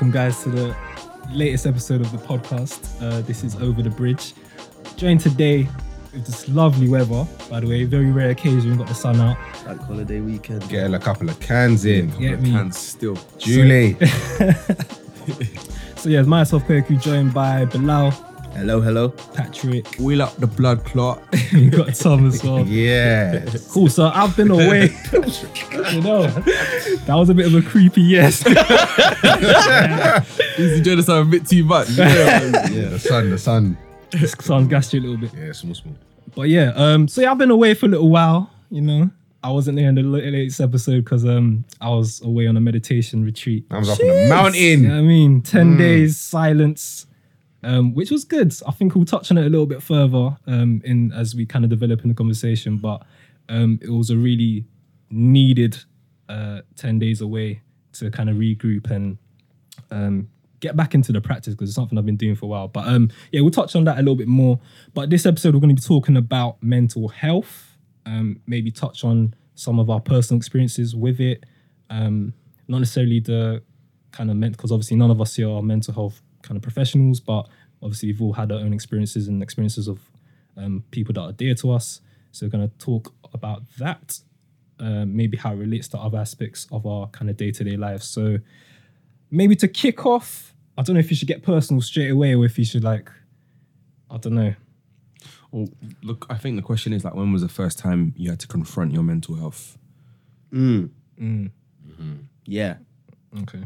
like. Welcome, guys, to the latest episode of the podcast. Uh, this is Over the Bridge. Joined today with this lovely weather, by the way. Very rare occasion, we got the sun out. Bank holiday weekend. Getting a couple of cans in. Get me. Hands still. Julie. So, yeah, it's myself, Kweku, joined by Bilal, Hello, hello. Patrick, Wheel up the blood clot. we got Tom as well. yeah. Cool, so I've been away. you know, that was a bit of a creepy yes. He's enjoying this a bit too much. Yeah, the sun, the sun. Sounds gassed you a little bit. Yeah, small, small. But yeah, um, so yeah, I've been away for a little while. You know, I wasn't there in the la- latest episode because um, I was away on a meditation retreat. I was up on the mountain. You know what I mean, ten days silence, um, which was good. I think we'll touch on it a little bit further um, in as we kind of develop in the conversation. But um, it was a really needed uh, ten days away to kind of regroup and um, get back into the practice because it's something I've been doing for a while. But um, yeah, we'll touch on that a little bit more. But this episode, we're going to be talking about mental health. Um, maybe touch on some of our personal experiences with it. Not necessarily the kind of meant because obviously none of us here are mental health kind of professionals, but obviously we've all had our own experiences and experiences of um, people that are dear to us. So we're going to talk about that. Um, maybe how it relates to other aspects of our kind of day to day lives. So, maybe to kick off, I don't know if you should get personal straight away or if you should like, I don't know. Well, look, I think the question is like, when was the first time you had to confront your mental health? Yeah. Okay.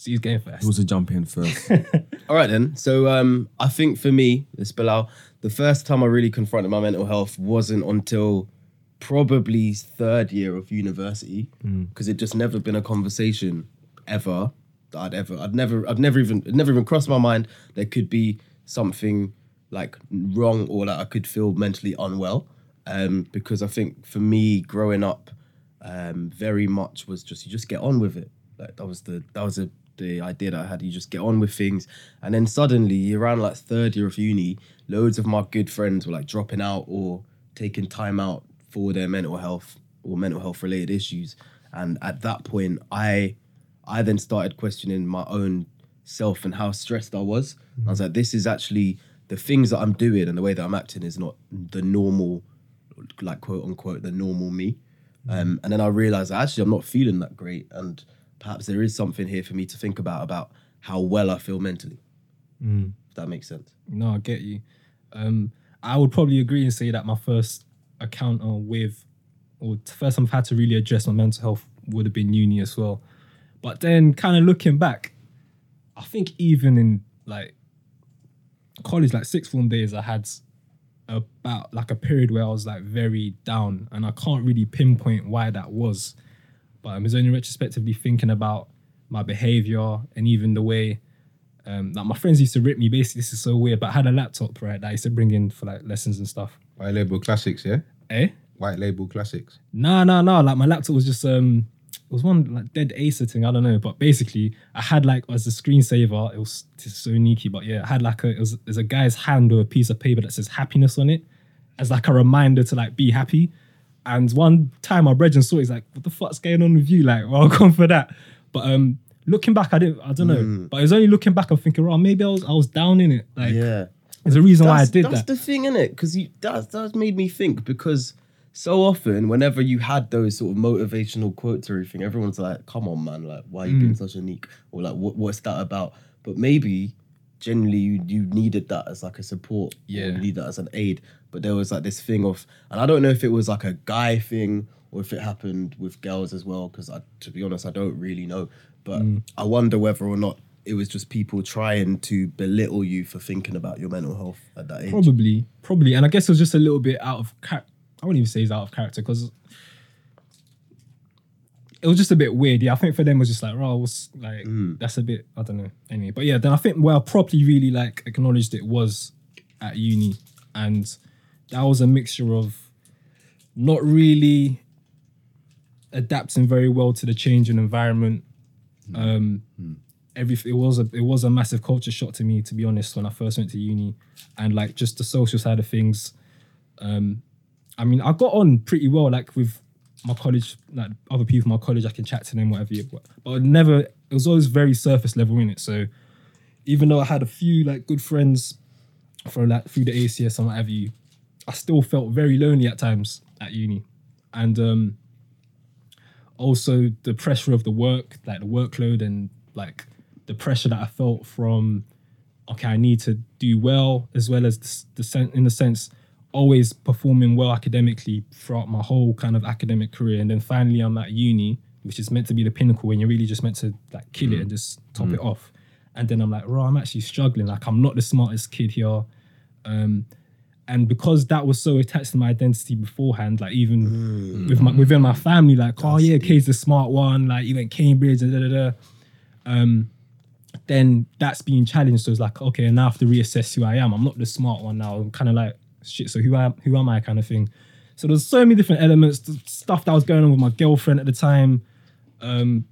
So he's getting fast. Who was to jump in first? All right then. So um, I think for me, this Bilal, the first time I really confronted my mental health wasn't until probably third year of university because it just never been a conversation ever that I'd ever I'd never I'd never even it never even crossed my mind there could be something like wrong or that I could feel mentally unwell um, because I think for me growing up um, very much was just you just get on with it like that was the that was a, the idea that I had you just get on with things and then suddenly around like third year of uni loads of my good friends were like dropping out or taking time out for their mental health or mental health related issues and at that point I I then started questioning my own self and how stressed I was. I was like, this is actually the things that I'm doing and the way that I'm acting is not the normal, like quote unquote, the normal me. Um, and then I realized actually I'm not feeling that great, and perhaps there is something here for me to think about about how well I feel mentally. If that makes sense. No, I get you. Um, I would probably agree and say that my first encounter with, or first time I've had to really address my mental health would have been uni as well. But then, kind of looking back, I think even in like college, like sixth form days, I had about like a period where I was like very down, and I can't really pinpoint why that was. But I was only retrospectively thinking about my behavior and even the way um, like my friends used to rip me. Basically, this is so weird, but I had a laptop right that I used to bring in for like lessons and stuff. White label classics, yeah? Eh? White label classics. Nah, nah, nah. Like my laptop was just um, it was one like dead Acer thing. I don't know, but basically, I had like as a screensaver. It was it's so sneaky, but yeah, I had like a it was there's a guy's hand with a piece of paper that says happiness on it, as like a reminder to like be happy. And one time my brethren saw it, he's like, "What the fuck's going on with you?" Like, well, I've welcome for that. But um, looking back, I didn't. I don't know. But it was only looking back. I'm thinking, oh, maybe I was I was down in it. Like, Yeah. there's a reason why I did that's that. That's the thing, in it, because you that that's made me think because so often whenever you had those sort of motivational quotes or everything, everyone's like, "Come on, man! Like, why are you Mm. being such a neek?" Or like, what, "What's that about?" But maybe generally you you needed that as like a support. or Yeah. you need that as an aid. But there was like this thing of, and I don't know if it was like a guy thing or if it happened with girls as well. Because I, to be honest, I don't really know. But Mm. I wonder whether or not. It was just people trying to belittle you for thinking about your mental health at that age. Probably, probably, and I guess it was just a little bit out of. Char- I wouldn't even say it's out of character because it was just a bit weird. Yeah, I think for them it was just like, oh, what's like that's a bit. I don't know. Anyway, but yeah, then I think where I properly really like acknowledged it was at uni, and that was a mixture of not really adapting very well to the changing environment. Um, everything it was a it was a massive culture shock to me to be honest when I first went to uni and like just the social side of things um I mean I got on pretty well like with my college like other people from my college I can chat to them whatever you but I never it was always very surface level in it. So even though I had a few like good friends for like through the ACS and what have you, I still felt very lonely at times at uni. And um also the pressure of the work, like the workload and like the pressure that I felt from okay, I need to do well as well as the, the in the sense always performing well academically throughout my whole kind of academic career, and then finally I'm at uni, which is meant to be the pinnacle when you're really just meant to like kill it and just top it off. And then I'm like, bro, I'm actually struggling. Like I'm not the smartest kid here. Um, and because that was so attached to my identity beforehand, like even with my, within my family, like, oh yeah, Kay's the smart one, like you went Cambridge, and da da da. Um, then that's being challenged. So it's like, okay, now I have to reassess who I am. I'm not the smart one now. I'm kind of like, shit. So who am who am I, kind of thing. So there's so many different elements, the stuff that was going on with my girlfriend at the time, um,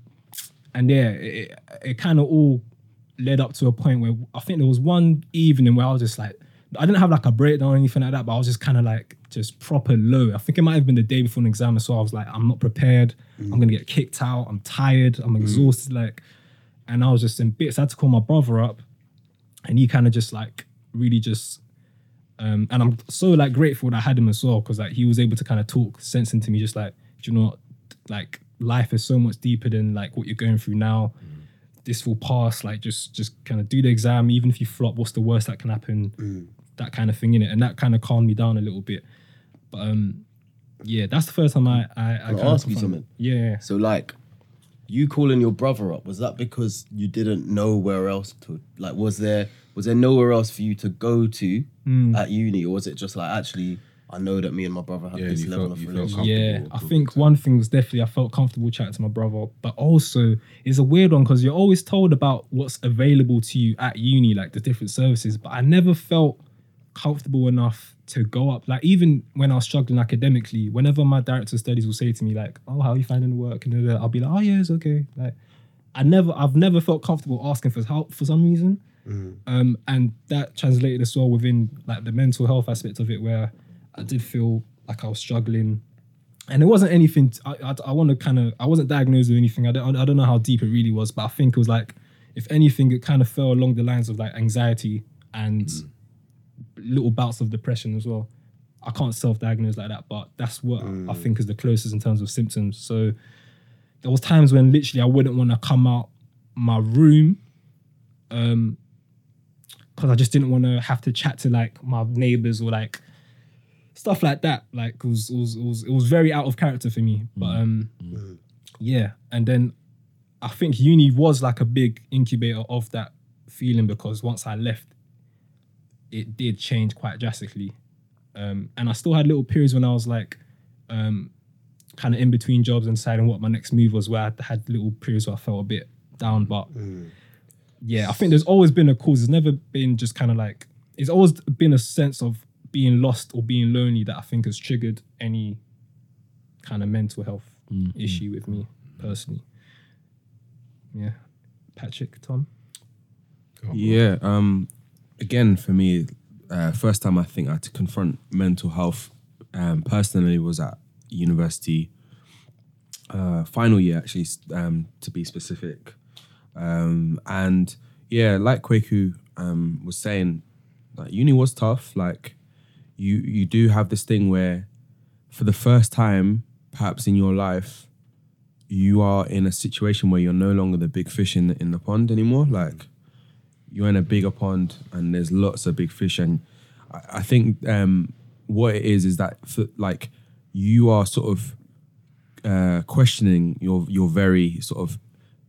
and yeah, it, it kind of all led up to a point where I think there was one evening where I was just like, I didn't have like a breakdown or anything like that, but I was just kind of like just proper low. I think it might have been the day before an exam, so I was like, I'm not prepared. I'm gonna get kicked out. I'm tired. I'm mm. exhausted. Like, and I was just in bits. I had to call my brother up, and he kind of just like really just. Um, and I'm so like grateful that I had him as well because like he was able to kind of talk sense into me, just like, do you know what, like life is so much deeper than like what you're going through now. Mm. This will pass. Like just just kind of do the exam. Even if you flop, what's the worst that can happen? Mm. That kind of thing in it, and that kind of calmed me down a little bit. But um, yeah, that's the first time I I, I Can I kinda ask you something? Yeah, So like, you calling your brother up was that because you didn't know where else to like? Was there was there nowhere else for you to go to Hmm. at uni, or was it just like actually? I know that me and my brother have Yeah, this level felt- of relationship. Yeah, I think to one thing was definitely I felt comfortable chatting to my brother, but also it's a weird one because you're always told about what's available to you at uni, like the different services, but I never felt comfortable enough to go up. Like even when I was struggling academically, whenever my director of studies will say to me like, "Oh, how are you finding the work?" and I'll be like, "Oh yeah, it's okay." Like I never, I've never felt comfortable asking for help for some reason. Um, and that translated as well within like the mental health aspect of it, where I did feel like I was struggling, and it wasn't anything. I I, I want to kind of I wasn't diagnosed with anything. I don't I don't know how deep it really was, but I think it was like if anything, it kind of fell along the lines of like anxiety and little bouts of depression as well. I can't self-diagnose like that, but that's what I think is the closest in terms of symptoms. So there was times when literally I wouldn't want to come out my room um because I just didn't want to have to chat to like my neighbors or like stuff like that. Like it was, it was it was it was very out of character for me. But um yeah, and then I think uni was like a big incubator of that feeling because once I left, it did change quite drastically. Um, and I still had little periods when I was like, um, kind of in between jobs and deciding what my next move was, where I had little periods where I felt a bit down. But yeah, I think there's always been a cause. There's never been just kind of like it's always been a sense of being lost or being lonely that I think has triggered any kind of mental health issue with me personally. Yeah, Patrick, Tom. Yeah. Um. Again, for me, uh, first time I think I had to confront mental health um, personally was at university. Uh, final year, actually, um, to be specific. Um, and yeah, like Kweku um, was saying, like uni was tough. Like you, you do have this thing where, for the first time, perhaps in your life, you are in a situation where you're no longer the big fish in in the pond anymore. Like you're in a bigger pond and there's lots of big fish and I, I think um, what it is is that for, like you are sort of uh, questioning your your very sort of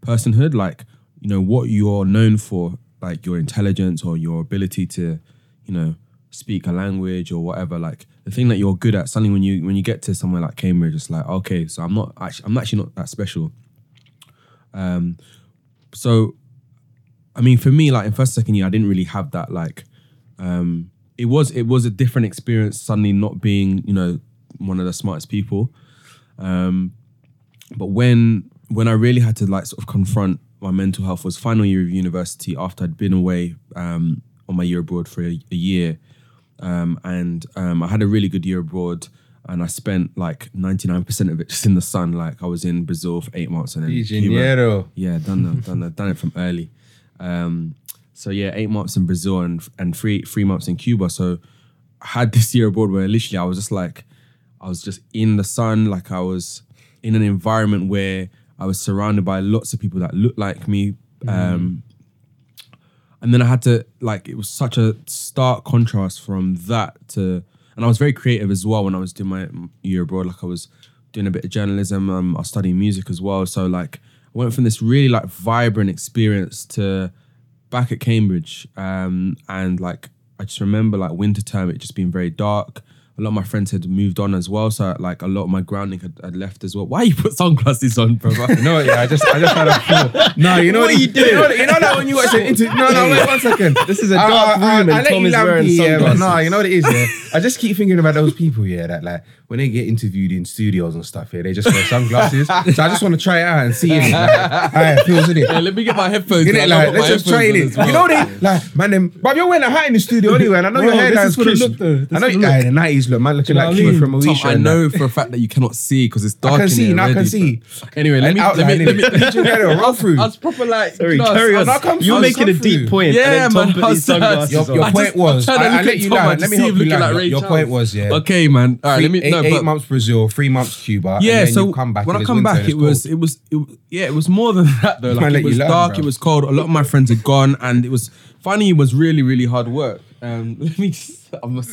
personhood like you know what you're known for like your intelligence or your ability to you know speak a language or whatever like the thing that you're good at suddenly when you when you get to somewhere like Cambridge it's like okay so I'm not actually I'm actually not that special. Um so I mean, for me, like in first second year, I didn't really have that. Like, um, it was it was a different experience. Suddenly, not being you know one of the smartest people. Um, but when when I really had to like sort of confront my mental health was final year of university after I'd been away um, on my year abroad for a, a year, um, and um, I had a really good year abroad. and I spent like ninety nine percent of it just in the sun. Like I was in Brazil for eight months and then Cuba. Yeah, done that, done that, done it from early. Um, so yeah, eight months in Brazil and and three three months in Cuba. So I had this year abroad where literally I was just like, I was just in the sun, like I was in an environment where I was surrounded by lots of people that looked like me. Um, and then I had to like it was such a stark contrast from that to and I was very creative as well when I was doing my year abroad like I was doing a bit of journalism um, I was studying music as well so like went from this really like vibrant experience to back at Cambridge um, and like I just remember like winter term it just being very dark a lot of my friends had moved on as well so like a lot of my grounding had, had left as well why you put sunglasses on bro what? Yeah, I just, I just had a feel. No, you know What what, you doing? You know, you know that when you watch an interview. No, no, wait one second. This is a I- dark I- I- room and I let Tom is wearing me, yeah, but sunglasses. No, you know what it is. Yeah, I just keep thinking about those people. Yeah, that like when they get interviewed in studios and stuff. Yeah, they just wear sunglasses. so I just want to try it out and see it. Like, how it feels, innit? Yeah, let me get my headphones Get it like let's just try it. well. You know they like man them. But you're wearing a hat in the studio anyway, and I know your Bro, this hairline's for the crisp. look, though. I know you guy in the nineties look man looking know like what I Kima mean? from Tom, Moesha. I know for a fact that you cannot see because it's dark. I can in see, here now I can see. Anyway, let me let me let me. innit? let me Together, through. I was proper like. Sorry, no, carry on. was- come You're making come a deep point. Yeah, and then Tom man, put I these was- sunglasses Your, on. your I point was, I'm I, trying to I look let at you Tom land. and Let me help you looking land. Your, Ray your Charles. point was, yeah. Okay, man. All right, let me. eight, no, eight but months Brazil, three months Cuba. yeah. So come back when I come back, it was it was it, yeah, it was more than that though. Like it was dark, it was cold. A lot of my friends had gone, and it was finding it was really really hard work. Um, let me just. I'm a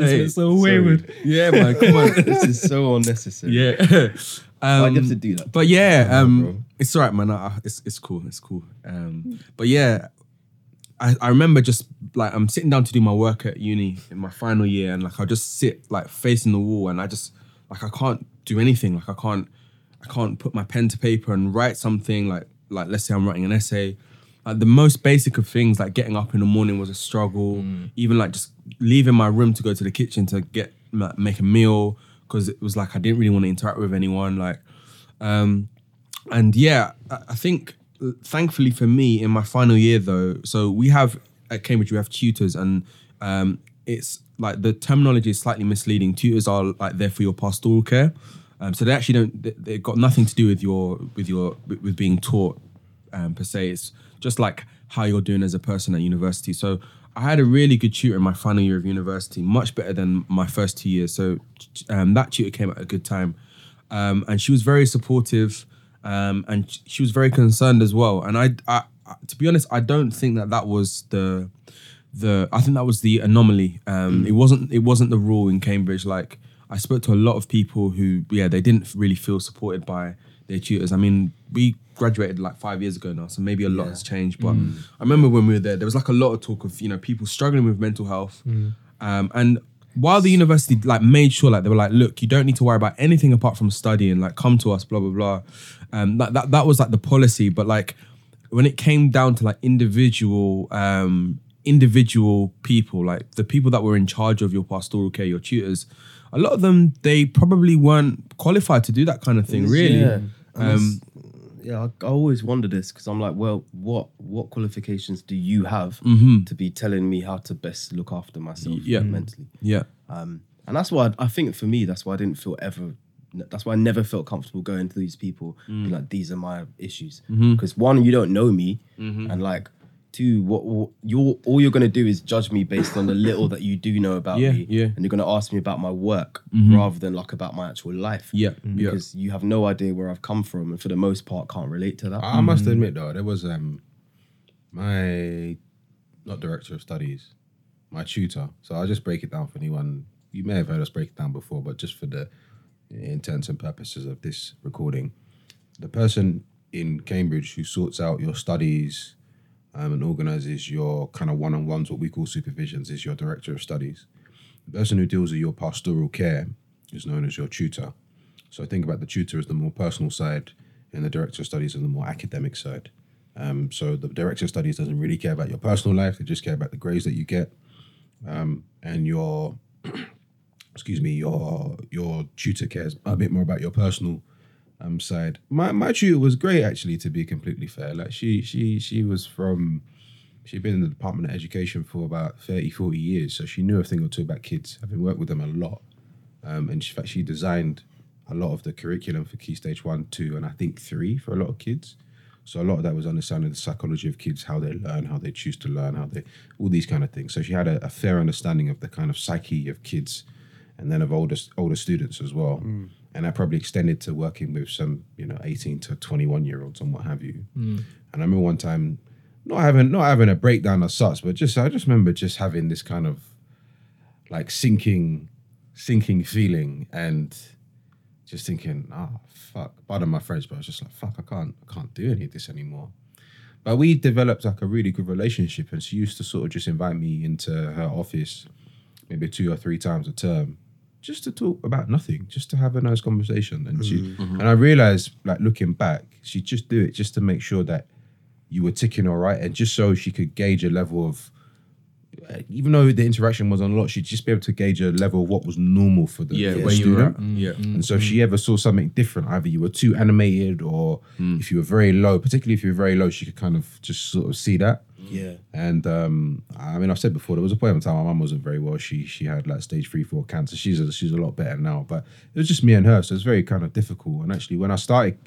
Hey, It's so wayward. Yeah, man. Come on. this is so unnecessary. Yeah. Um, you have to do that? But yeah, um, it's all right, man. I- it's it's cool. It's cool. Um, but yeah, I, I remember just like I'm sitting down to do my work at uni in my final year, and like I just sit like facing the wall, and I just like I can't do anything. Like I can't I can't put my pen to paper and write something. Like like let's say I'm writing an essay. Like the most basic of things, like getting up in the morning was a struggle. Even like just leaving my room to go to the kitchen to get make a meal because it was like I didn't really want to interact with anyone. Like um, and yeah, I, I think uh, thankfully for me in my final year though, so we have at Cambridge we have tutors and um, it's like the terminology is slightly misleading. Tutors are like there for your pastoral care, um, so they actually don't. They, they've got nothing to do with your with your with being taught um, per se. It's just like how you're doing as a person at university. So I had a really good tutor in my final year of university, much better than my first two years. So um, that tutor came at a good time um, and she was very supportive, um, and she was very concerned as well. And I, I, I- to be honest, I don't think that that was the, the. I think that was the anomaly. Um, It wasn't. It wasn't the rule in Cambridge. Like I spoke to a lot of people who, yeah, they didn't really feel supported by their tutors. I mean, we graduated like five years ago now, so maybe a lot has changed. But I remember when we were there, there was like a lot of talk of you know people struggling with mental health, um, and while the university like made sure like they were like, look, you don't need to worry about anything apart from studying. Like, come to us, blah blah blah. Um, that that that was like the policy, but like when it came down to like individual um individual people, like the people that were in charge of your pastoral care, your tutors, a lot of them they probably weren't qualified to do that kind of thing. Really, Yeah. um, yeah, I, I always wonder this because I'm like, well, what what qualifications do you have Mm-hmm. to be telling me how to best look after myself Yeah. mentally? yeah, Um, and that's why I, I think for me, that's why I didn't feel ever. That's why I never felt comfortable going to these people. Mm. Like, these are my issues. Mm-hmm. Because one, you don't know me, and like, two, what, what you're all you're gonna do is judge me based on the little that you do know about Yeah, me, yeah. Mm-hmm. and you're gonna ask me about my work rather than like about my actual life. yeah, yeah. Because you have no idea where I've come from, and for the most part, can't relate to that. I I must admit though, there was um my not director of studies, my tutor. So I'll just break it down for anyone. You may have heard us break it down before, but just for the intents and purposes of this recording, the person in Cambridge who sorts out your studies um, and organizes your kind of one-on-ones, what we call supervisions, is your director of studies. The person who deals with your pastoral care is known as your tutor. So think about the tutor as the more personal side, and the director of studies as the more academic side. Um, so the director of studies doesn't really care about your personal life; they just care about the grades that you get, um, and your excuse me, your your tutor cares a bit more about your personal um, side. My my tutor was great actually, to be completely fair. Like she she she was from she'd been in the Department of Education for about 30, 40 years. So she knew a thing or two about kids, having worked with them a lot. Um, and in fact, she designed a lot of the curriculum for Key Stage 1, 2, and I think 3 for a lot of kids. So a lot of that was understanding the psychology of kids, how they learn, how they choose to learn, how they, all these kind of things. So she had a, a fair understanding of the kind of psyche of kids and then of older, older students as well. And that probably extended to working with some, you know, 18 to 21 year olds and what have you. And I remember one time, not having not having a breakdown as such, but just I just remember just having this kind of like sinking, sinking feeling and just thinking, ah, fuck. Pardon my French, but I was just like, fuck, I can't, I can't do any of this anymore. But we developed like a really good relationship, and she used to sort of just invite me into her office, maybe two or three times a term, just to talk about nothing, just to have a nice conversation. And she, mm-hmm. Mm-hmm. and I realized, like looking back, she'd just do it just to make sure that you were ticking all right, and just so she could gauge a level of uh, even though the interaction was on a lot, she'd just be able to gauge a level of what was normal for the, Yeah, for the where you were student. Mm. Yeah. And so if she mm-hmm. ever saw something different, either you were too animated or mm. if you were very low, particularly if you were very low, she could kind of just sort of see that. Yeah. And um, I mean, I've said before, there was a point in time my mum wasn't very well. She she had like stage three, four cancer. She's a, she's a lot better now, but it was just me and her, so it's very kind of difficult. And actually, when I started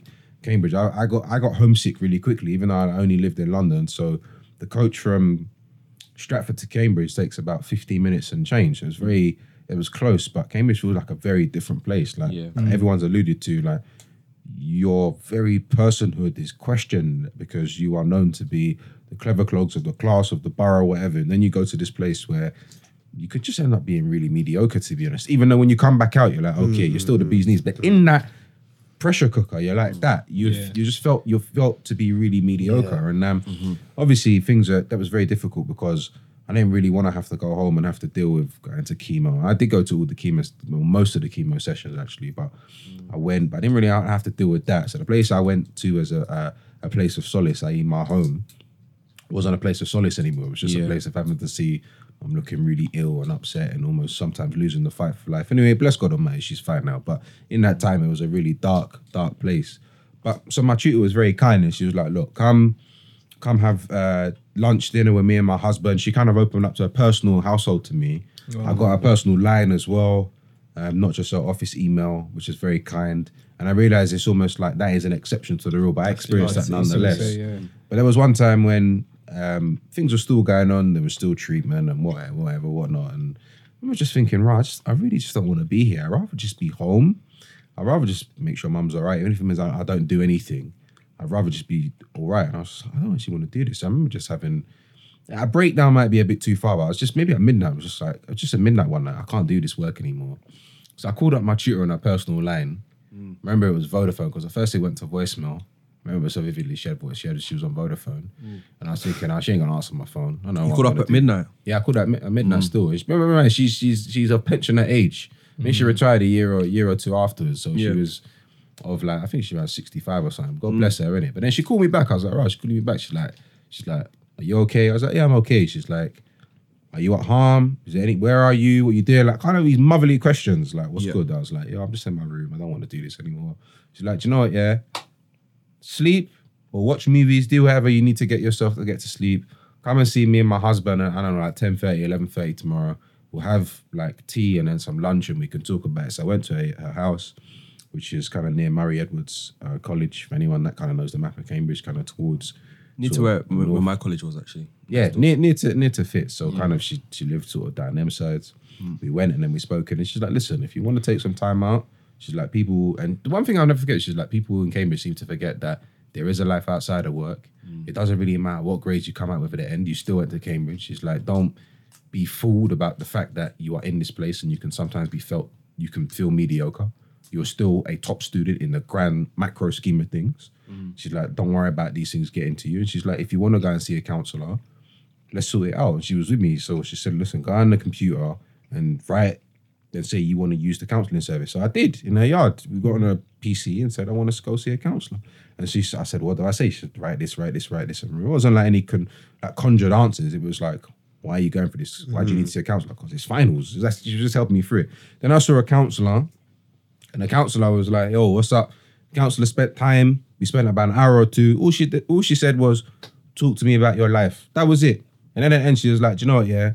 Cambridge, I, I got I got homesick really quickly, even though I only lived in London. So the coach from Stratford to Cambridge takes about 15 minutes and change. It was very, it was close, but Cambridge was like a very different place. Like Yeah. everyone's alluded to, like your very personhood is questioned because you are known to be the clever clogs of the class of the borough, whatever. And then you go to this place where you could just end up being really mediocre, to be honest. Even though when you come back out, you're like, okay, mm, you're still the mm, bee's knees. But mm. in that pressure cooker, you're like that. You Yeah. you just felt you felt to be really mediocre. And um, mm-hmm. obviously things are that was very difficult because I didn't really want to have to go home and have to deal with going to chemo. I did go to all the chemo, well, most of the chemo sessions actually, but I went, but I didn't really have to deal with that. So the place I went to as a a, a place of solace, i.e., my home, wasn't a place of solace anymore. It was just a place of having to see I'm looking really ill and upset and almost sometimes losing the fight for life. Anyway, bless God Almighty, she's fine now. But in that time, it was a really dark, dark place. But so my tutor was very kind and she was like, "Look, come, come have uh, lunch, dinner with me and my husband." She kind of opened up to her personal household to me. I got a personal line as well, um, not just her office email, which is very kind. And I realized it's almost like that is an exception to the rule, but I experienced that That's what I was gonna nonetheless. say, yeah. But there was one time when um, things were still going on. There was still treatment and whatever, whatever, whatnot. And I was just thinking, right, I, just, I really just don't want to be here. I'd rather just be home. I'd rather just make sure mum's all right. Even if it means I, I don't do anything, I'd rather just be all right. And I was like, I don't actually want to do this. I remember just having a breakdown might be a bit too far, but I was just maybe at midnight. I was just like, it was just at midnight one night. I can't do this work anymore. So I called up my tutor on her personal line. Remember, it was Vodafone because I first it went to voicemail. Remember so vividly, she had voice. She had she was on Vodafone, mm. and I was thinking, oh, she ain't gonna answer my phone. I know. You called up at do. midnight. Yeah, I called at, mi- at midnight mm. still. Remember, remember, she's she's she's of pensioner age. I mean, she mm. retired a year or a year or two afterwards, so Yeah. she was of like I think she was sixty five or something. God bless her, innit? But then she called me back. I was like, right, she called me back. She's like, she's like, are you okay? I was like, yeah, I'm okay. She's like, are you at harm? Is there any? Where are you? What you doing? Like kind of these motherly questions. Like, what's Yeah. good? I was like, yeah, I'm just in my room. I don't want to do this anymore. She's like, do you know what? Yeah, sleep or watch movies. Do whatever you need to get yourself to get to sleep. Come and see me and my husband. At, I don't know, like 10.30, 11.30 tomorrow. We'll have like tea and then some lunch and we can talk about it. So I went to her, her house, which is kind of near Murray Edwards uh, College. For anyone that kind of knows the map of Cambridge, kind of towards Near to where, where my college was actually. Yeah, near near to near to fit. So kind of she she lived sort of down them sides. We went and then we spoke and she's like, listen, if you want to take some time out, she's like people and the one thing I'll never forget, she's like people in Cambridge seem to forget that there is a life outside of work. Mm. It doesn't really matter what grades you come out with at the end, you still went to Cambridge. She's like, don't be fooled about the fact that you are in this place and you can sometimes be felt you can feel mediocre. You're still a top student in the grand macro scheme of things. Mm. She's like, don't worry about these things getting to you. And she's like, if you want to go and see a counselor, let's sort it out. And she was with me. So she said, listen, go on the computer and write and say you want to use the counselling service. So I did in her yard. We got on a PC and said, I want to go see a counsellor. And she, I said, what do I say? She said, write this, write this, write this. And it wasn't like any con, like conjured answers. It was like, why are you going for this? Why do you need to see a counsellor? Because it's finals. That's, just helping me through it. Then I saw a counsellor and the counsellor was like, yo, what's up? Counsellor spent time. We spent about an hour or two. All she all she said was, talk to me about your life. That was it. And then at the end, she was like, Do you know what? Yeah,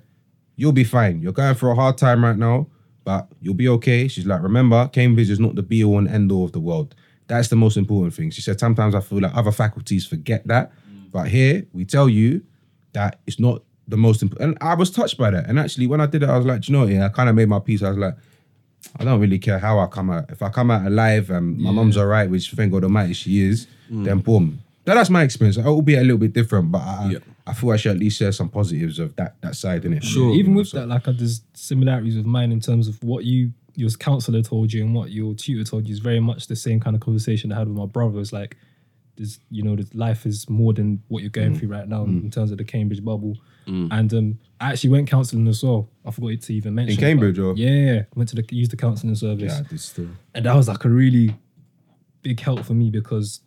you'll be fine. You're going through a hard time right now, but you'll be okay. She's like, Remember, Cambridge is not the be all and end all of the world. That's the most important thing. She said, Sometimes I feel like other faculties forget that. But here, we tell you that it's not the most important. And I was touched by that. And actually, when I did it, I was like, you know? Yeah, I kind of made my peace. I was like, I don't really care how I come out. If I come out alive and my mum's all right, which thank God Almighty she is, then boom. That, that's my experience. It will be a little bit different, but I, Yeah. I feel I should at least share some positives of that that side in it. Sure. even with So- that, like there's similarities with mine in terms of what you your counselor told you and what your tutor told you is very much the same kind of conversation I had with my brother. It's like there's you know, that life is more than what you're going mm. through right now mm. in terms of the Cambridge bubble. Mm. And um, I actually went counselling as well. I forgot to even mention. In Cambridge, or- yeah, went to the use the counselling service yeah, this still. and that was like a really big help for me because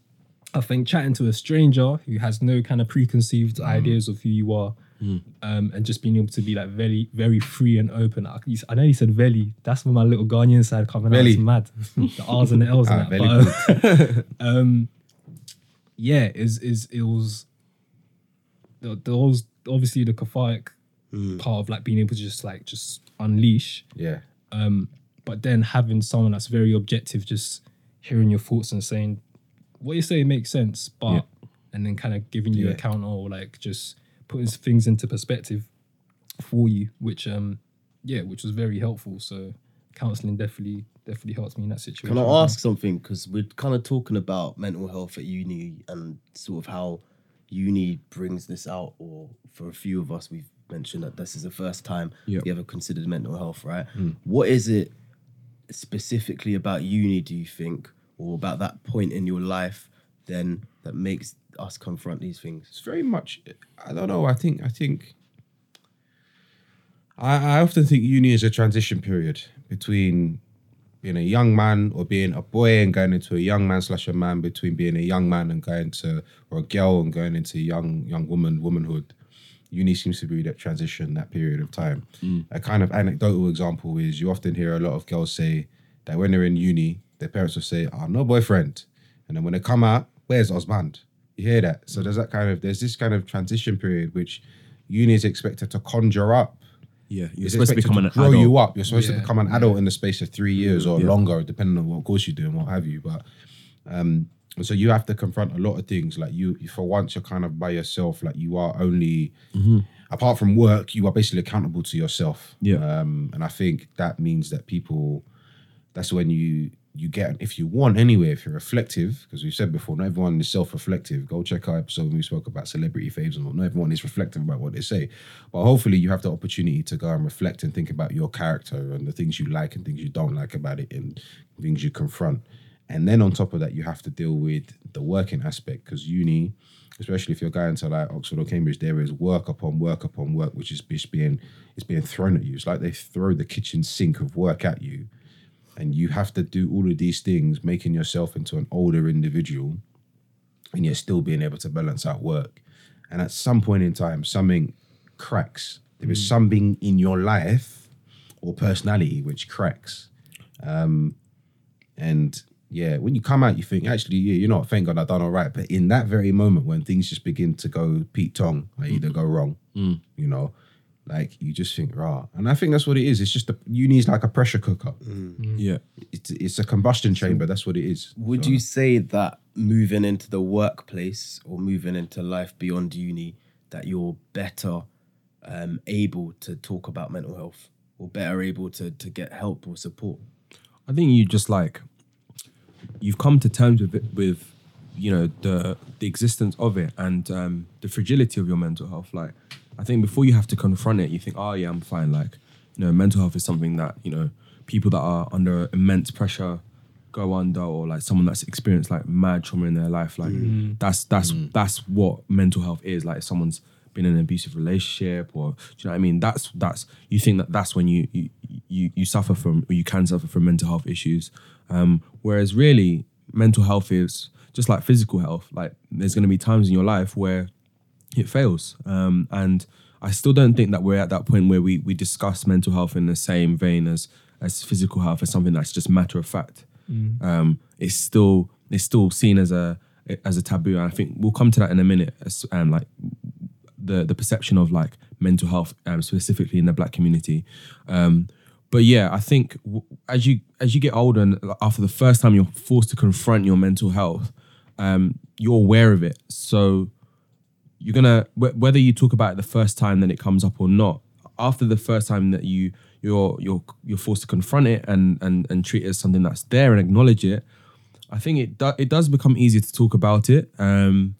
I think chatting to a stranger who has no kind of preconceived Mm. ideas of who you are, um, and just being able to be like very, very free and open. I, I know you said Veli. That's where my little Ghanaian side coming Veli. out. It's mad. the R's and the L's Ah, and that. But, um, um, yeah, is is it was was obviously the cathartic part of like being able to just like just unleash Yeah. um, but then having someone that's very objective, just hearing your thoughts and saying what you say makes sense, but Yeah. and then kind of giving you a counter or like just putting things into perspective for you, which um yeah, which was very helpful. So counseling definitely definitely helps me in that situation. Can I ask something? Because we're kind of talking about mental health at uni and sort of how uni brings this out, or for a few of us, we've mentioned that this is the first time Yep. we ever considered mental health, right? What is it specifically about uni, do you think, or about that point in your life then that makes us confront these things? It's very much. I don't know. I think. I think. I, I often think uni is a transition period between being a young man or being a boy and going into a young man slash a man, between being a young man and going to or a girl and going into young young woman womanhood. Uni seems to be that transition, that period of time. Mm. A kind of anecdotal example is you often hear a lot of girls say that when they're in uni, their parents will say, "Oh, no boyfriend," and then when they come out, "Where's Osmand?" You hear that. So there's that kind of there's this kind of transition period which uni is expected to conjure up. Yeah, you're It's supposed to expected become an grow adult. you up. You're supposed to become an adult in the space of three years or Yeah. longer, depending on what course you do and what have you. But um, so you have to confront a lot of things. Like you, for once, you're kind of by yourself. Like you are only, apart from work, you are basically accountable to yourself. Yeah. Um, and I think that means that people, that's when you you get if you want anyway. If you're reflective, because we've said before, not everyone is self-reflective. Go check our episode when we spoke about celebrity faves and what. Not everyone is reflective about what they say, but hopefully you have the opportunity to go and reflect and think about your character and the things you like and things you don't like about it and things you confront. And then on top of that, you have to deal with the working aspect because uni, especially if you're going to like Oxford or Cambridge, there is work upon work upon work, which is just being it's being thrown at you. It's like they throw the kitchen sink of work at you, and you have to do all of these things, making yourself into an older individual, and you're still being able to balance out work. And at some point in time, something cracks. There is something in your life or personality which cracks. Um, and yeah, when you come out, you think, actually, yeah, you know what, thank God I done all right. But in that very moment when things just begin to go Pete Tong, like either go wrong, you know, like you just think, rah. And I think that's what it is. It's just a uni is like a pressure cooker. Yeah, It's it's a combustion chamber. That's what it is. Would So- you say that moving into the workplace or moving into life beyond uni, that you're better um, able to talk about mental health or better able to to get help or support? I think you just like you've come to terms with it, with you know the the existence of it and um, the fragility of your mental health. Like I think before you have to confront it, you think, oh yeah, I'm fine. Like you know, mental health is something that you know people that are under immense pressure go under, or like someone that's experienced like mad trauma in their life. Like that's that's that's what mental health is. Like if someone's been in an abusive relationship, or do you know what I mean? That's that's you think that that's when you you you, you suffer from or you can suffer from mental health issues. Um, whereas really, mental health is just like physical health. Like there's going to be times in your life where it fails. Um, and I still don't think that we're at that point where we we discuss mental health in the same vein as as physical health as something that's just matter of fact. Um, it's still it's still seen as a as a taboo. And I think we'll come to that in a minute. As, um, like the the perception of like mental health um, specifically in the black community. Um, but yeah, I think w- as you as you get older and after the first time you're forced to confront your mental health, um, you're aware of it. So you're gonna wh- whether you talk about it the first time that it comes up or not. After the first time that you you're you're you're forced to confront it and and and treat it as something that's there and acknowledge it. I think it do, it does become easier to talk about it. Um,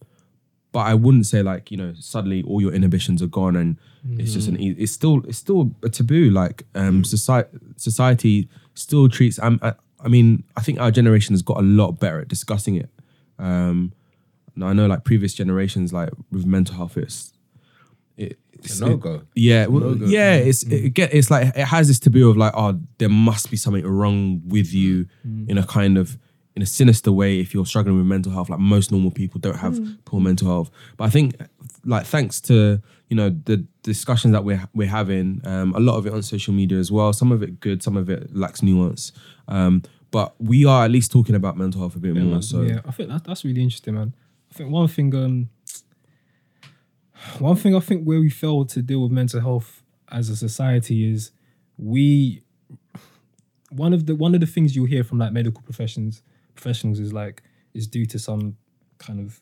but I wouldn't say like you know suddenly all your inhibitions are gone and it's just an e- it's still it's still a taboo. Like um, society society still treats. Um, I, I mean I think our generation has got a lot better at discussing it. Um, now I know like previous generations like with mental health it's it, it's no-go. yeah, well, yeah. It's it get it's like it has this taboo of like, oh, there must be something wrong with you in a kind of in a sinister way. If you're struggling with mental health, like most normal people don't have poor mental health. But I think, like, thanks to you know the discussions that we're we're having, um, a lot of it on social media as well. Some of it good, some of it lacks nuance. Um, but we are at least talking about mental health a bit more. So yeah, I think that, that's really interesting, man. I think one thing, um, one thing I think where we fail to deal with mental health as a society is we one of the one of the things you'll hear from like medical professions professionals is like is due to some kind of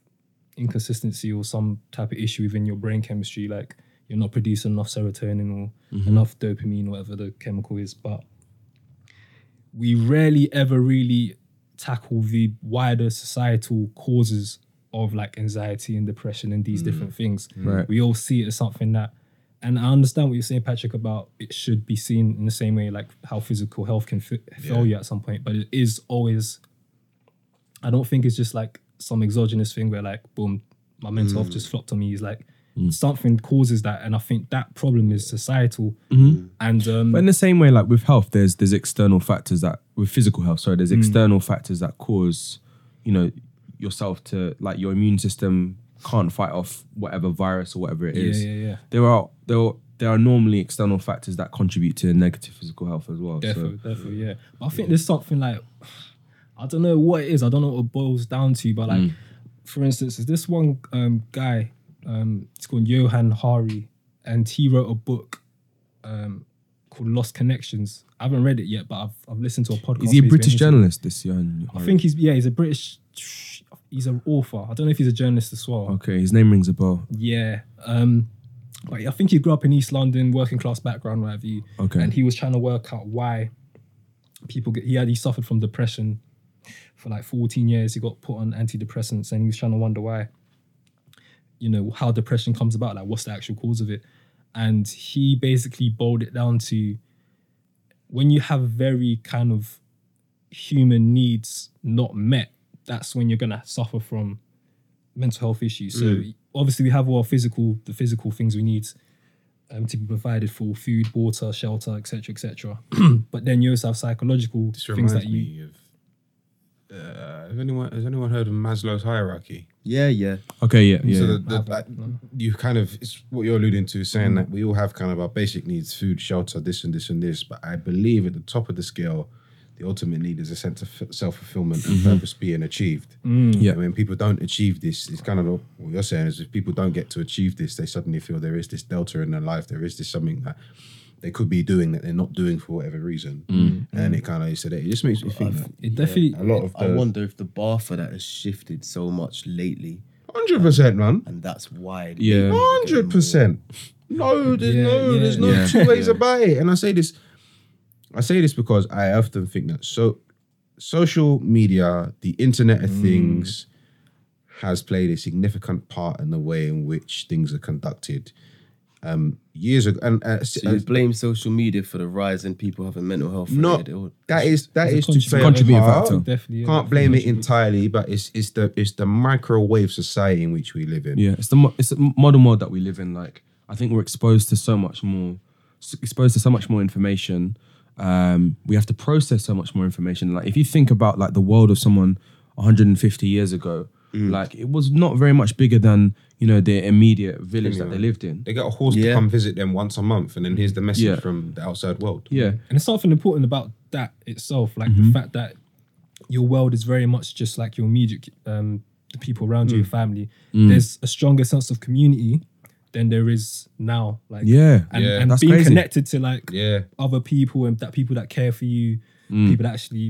inconsistency or some type of issue within your brain chemistry, like you're not producing enough serotonin or enough dopamine, whatever the chemical is. But we rarely ever really tackle the wider societal causes of like anxiety and depression and these mm. different things. Right. We all see it as something that, and I understand what you're saying, Patrick, about it should be seen in the same way like how physical health can fi- fail you at some point, but it is always. I don't think it's just like some exogenous thing where like boom, my mental health mm. just flopped on me. It's like mm. something causes that, and I think that problem is societal. Mm-hmm. And um, But in the same way, like with health, there's there's external factors that with physical health, sorry, there's external factors that cause, you know, yourself to like your immune system can't fight off whatever virus or whatever it is. yeah, yeah, yeah. There are there are, there are normally external factors that contribute to negative physical health as well. Definitely, So definitely, yeah. But I think there's something like I don't know what it is. I don't know what it boils down to, but like, for instance, there's this one um, guy. Um, it's called Johann Hari, and he wrote a book um, called Lost Connections. I haven't read it yet, but I've I've listened to a podcast. is he a British journalist? This year? I think he's yeah, he's a British. He's an author. I don't know if he's a journalist as well. Okay, his name rings a bell. Yeah. Um, but I think he grew up in East London, working class background, whatever you. Okay. And he was trying to work out why people get. He had he suffered from depression for like 14 years. He got put on antidepressants, and he was trying to wonder why. You know how depression comes about. Like, what's the actual cause of it? And he basically boiled it down to when you have very kind of human needs not met. That's when you're gonna suffer from mental health issues. So obviously we have all our physical, the physical things we need um, to be provided for food, water, shelter, etc., etc. but then you also have psychological This things that you. me of. Uh, has anyone has anyone heard of Maslow's hierarchy? Yeah, yeah. Okay, yeah, yeah. So the, the, that, no? you kind of it's what you're alluding to, saying that we all have kind of our basic needs: food, shelter, this and this and this. But I believe at the top of the scale, the ultimate need is a sense of self fulfillment and mm-hmm. purpose being achieved. Mm. Yeah. And when people don't achieve this, it's kind of what you're saying is if people don't get to achieve this, they suddenly feel there is this delta in their life. There is this something that they could be doing that they're not doing for whatever reason. Mm. Mm. And it kind of so that it just makes me think that It definitely. a lot of I wonder if the bar for that has shifted so much lately, hundred percent, man. and that's why. Yeah. Hundred percent. No, there's Yeah, no, yeah, there's no yeah. two ways about it. And I say this, I say this because I often think that so social media, the Internet of Things, has played a significant part in the way in which things are conducted. Um, years ago, and uh, So you blame social media for the rise in people having mental health. no, related ill- that is a to play contributing factor. Definitely, yeah, Can't blame it entirely, but it's it's the it's the microwave society in which we live in. Yeah, it's the it's the modern world that we live in. Like, I think we're exposed to so much more, exposed to so much more information. Um, we have to process so much more information. Like, if you think about like the world of someone 150 years ago, like it was not very much bigger than you know the immediate village that they lived in. They get a horse to come visit them once a month, and then here's the message Yeah. from the outside world. Yeah, And it's something important about that itself, like Mm-hmm. the fact that your world is very much just like your immediate, um, the people around Mm. you, your family. There's a stronger sense of community than there is now. Like Yeah. and, Yeah. and That's being crazy. connected to like Yeah. other people and that people that care for you, Mm. people that actually.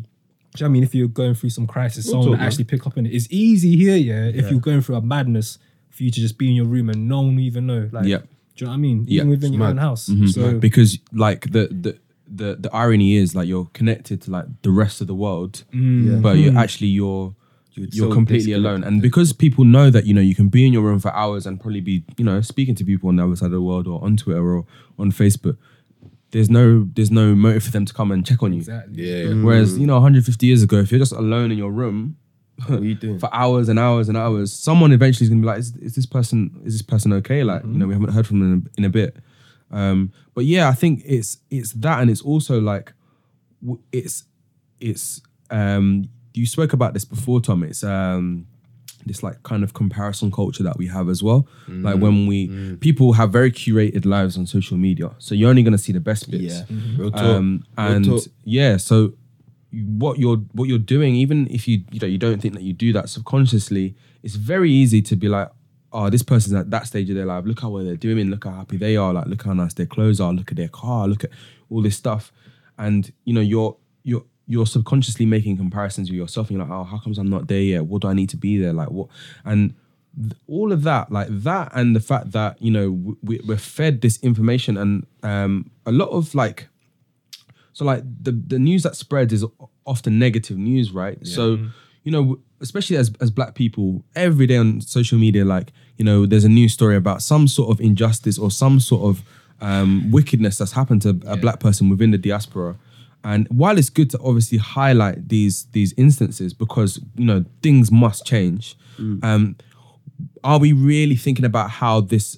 Do you know what I mean if you're going through some crisis, Real someone talk, actually pick up on it. It's easy here, yeah. If you're going through a madness, for you to just be in your room and no one even know. Like, Yeah. do you know what I mean? Yeah. Even within It's your mad. own house. Mhm. So because like the the the the irony is like you're connected to like the rest of the world, mm, but you're actually you're You're you're so completely alone. And because people know that you know you can be in your room for hours and probably be you know speaking to people on the other side of the world or on Twitter or on Facebook, there's no there's no motive for them to come and check on you. exactly. Yeah. Whereas you know 150 years ago, if you're just alone in your room you doing? for hours and hours and hours, someone eventually is gonna be like, is, is this person is this person okay? Like you know we haven't heard from them in a, in a bit. Um, but yeah, I think it's it's that and it's also like it's it's um, you spoke about this before, Tom. It's um, this like kind of comparison culture that we have as well. Like when we people have very curated lives on social media, so you're only gonna see the best bits. Yeah. Real talk. Um, and yeah, so what you're what you're doing, even if you you know you don't think that you do that subconsciously, it's very easy to be like, oh, this person's at that stage of their life. Look how well they're doing. Look how happy they are. Like, look how nice their clothes are. Look at their car. Look at all this stuff, and you know you're you're you're subconsciously making comparisons with yourself. And you're like, oh, how comes I'm not there yet? What do I need to be there? Like what? And th- all of that, like that, and the fact that you know w- we're fed this information, and um, a lot of like so like the the news that spreads is often negative news, right? So you know, especially as as black people, every day on social media, like you know, there's a news story about some sort of injustice or some sort of um, wickedness that's happened to a black person within the diaspora. And while it's good to obviously highlight these these instances because you know things must change, um, are we really thinking about how this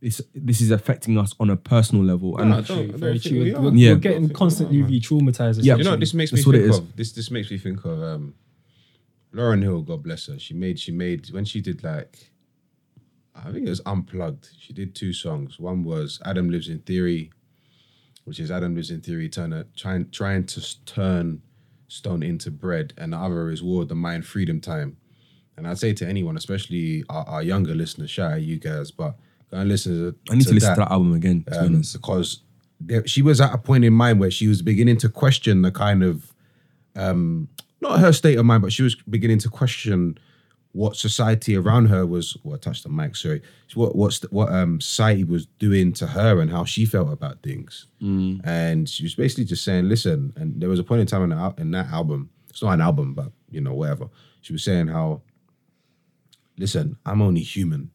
this this is affecting us on a personal level? And No, I don't- I don't Very think true. we are. We're, Yeah. we're getting constantly re-traumatized. Yeah. You know, this makes me That's what it think of this. This makes me think of um, Lauryn Hill. God bless her. She made. She made when she did like, I think it was unplugged. She did two songs. One was Adam Lives in Theory, which is Adam Lives in Theory, turn trying trying to turn stone into bread, and the other is War the Mind, Freedom Time. And I'd say to anyone, especially our, our younger listeners, shout out you guys, but go and listen to. I need to, listen to that album again. To um, because there, she was at a point in mind where she was beginning to question the kind of um, not her state of mind, but she was beginning to question what society around her was. Well, I touched the mic. Sorry. What what's the, what um society was doing to her and how she felt about things. And she was basically just saying, "Listen." And there was a point in time in, the, in that album. It's not an album, but you know, whatever. She was saying how, "Listen, I'm only human,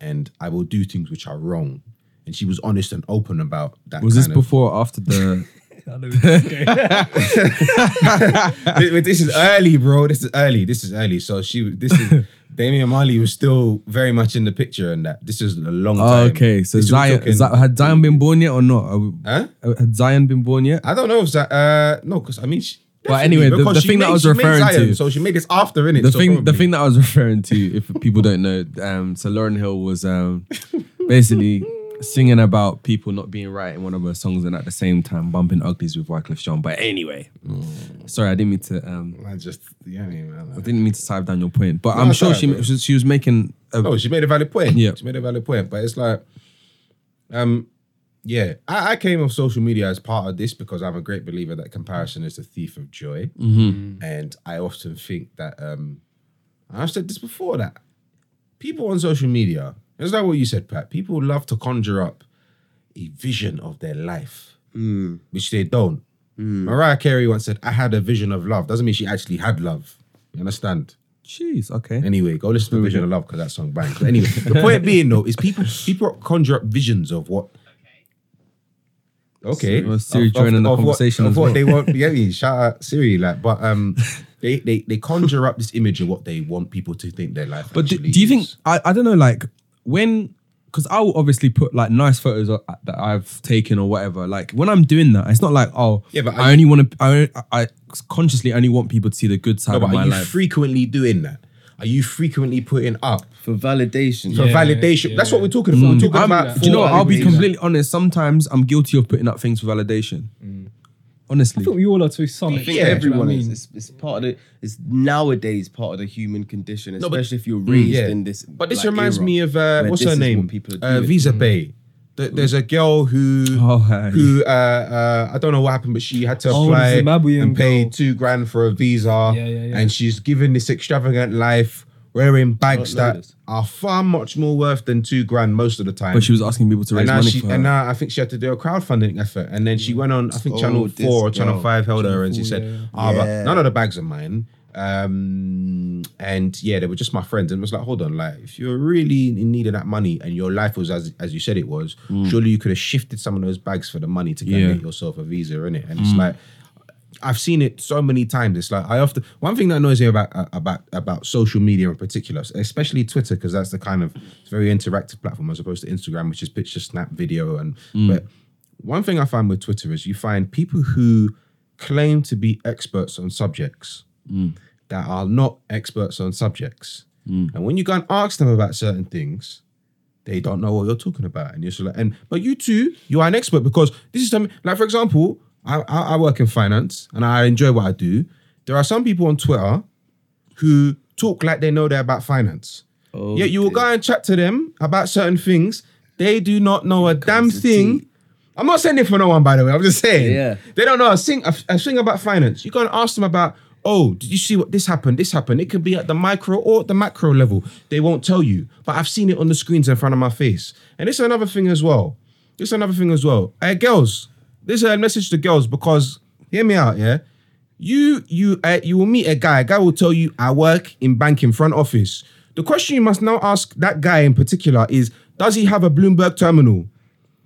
and I will do things which are wrong." And she was honest and open about that. Was this of- before or after the? I know it's this, this is early, bro. This is early. This is early. So she, this is Damian Marley was still very much in the picture, and that this is a long Oh, time. okay, so This we're Zion talking- Zi- had Zion been born yet or not? Are we- Huh? uh, Had Zion been born yet? I don't know if that. Uh, no, because I mean, she, But anyway, the- because the she thing that I was she referring Zion, to- so she made this after in it. The thing, the thing that I was referring to, if people don't know, um, so Lauryn Hill was um, basically singing about people not being right in one of her songs, and at the same time bumping uglies with Wyclef Jean. But anyway, sorry, I didn't mean to. Um, I just, yeah, I mean, I man. didn't mean to dive down your point, but No, I'm sure alright, she, bro. she was- she was making. A, No, she made a valid point. Yeah. she made a valid point. But it's like, um, yeah, I, I came off social media as part of this because I'm a great believer that comparison is the thief of joy, Mm-hmm. and I often think that um, I've said this before that people on social media, it's like what you said, Pat. People love to conjure up a vision of their life, which they don't. Mariah Carey once said, "I had a vision of love." Doesn't mean she actually had love. You understand? Jeez, okay. Anyway, go listen to Vision of Love because that song bangs. But anyway, the point being though is people people conjure up visions of what. Okay, So, Siri joining the what- conversation of as what well. they want. Yeah, I mean, shout out Siri, like, but um, they they they conjure up this image of what they want people to think their life. But do, do you think. I, I don't know like when because I will obviously put like nice photos of- that I've taken or whatever. Like when I'm doing that, it's not like oh Yeah, but are I only want to I, I consciously only want people to see the good side No, of but my are you life. frequently doing that? Are you frequently putting up for validation. for Yeah, validation? That's what we're talking about. We're talking I'm- about. do you know? what? I'll be completely honest. Sometimes I'm guilty of putting up things for validation. Mm. Honestly, I think we all are to some I think everyone you know is. what I mean? It's, it's part of the. It's nowadays part of the human condition, No, but- especially if you're raised yeah. in this. But this like, reminds era me of uh, what's her name? what People are Uh, doing. Visa Bay. Th- There's a girl who Oh, hey. who uh, uh, I don't know what happened, but she had to Oh, apply Zimbabwean and pay girl. two grand for a visa, Yeah, yeah, yeah. and she's given this extravagant life, wearing bags Not that this. are far much more worth than two grand most of the time. but she was asking people to raise and now money she, for her. and now I think she had to do a crowdfunding effort, and then she went on. I think Oh, Channel Four or Channel girl. Five held her, and she 4, said, yeah, yeah. "Ah, but Yeah. none of the bags are mine." Um, and yeah, they were just my friends, and it was like, hold on, like if you're really in need of that money, and your life was as as you said it was, surely you could have shifted some of those bags for the money to go Yeah. get yourself a visa, in it. And it's like. I've seen it so many times. It's like I often one thing that annoys me about uh, about about social media in particular, especially Twitter, because that's the kind of very interactive platform as opposed to Instagram, which is picture, snap, video, and mm. but one thing I find with Twitter is you find people who claim to be experts on subjects mm. that are not experts on subjects, mm. and when you go and ask them about certain things, they don't know what you're talking about, and you're sort of like, and but you too, you are an expert because this is something like, for example, I, I I work in finance and I enjoy what I do. There are some people on Twitter who talk like they know they're about finance. Oh, Yet you will go and chat to them about certain things. They do not know a damn thing. I'm not saying it for no one, by the way. I'm just saying. Yeah. They don't know a thing, a, a thing about finance. You go and ask them about, oh, did you see what this happened? This happened. It could be at the micro or the macro level. They won't tell you. But I've seen it on the screens in front of my face. And it's another thing as well. It's another thing as well. Hey, girls, this is a message to girls because hear me out, yeah? You you uh, you will meet a guy. A guy will tell you, I work in banking front office. The question you must now ask that guy in particular is, does he have a Bloomberg terminal?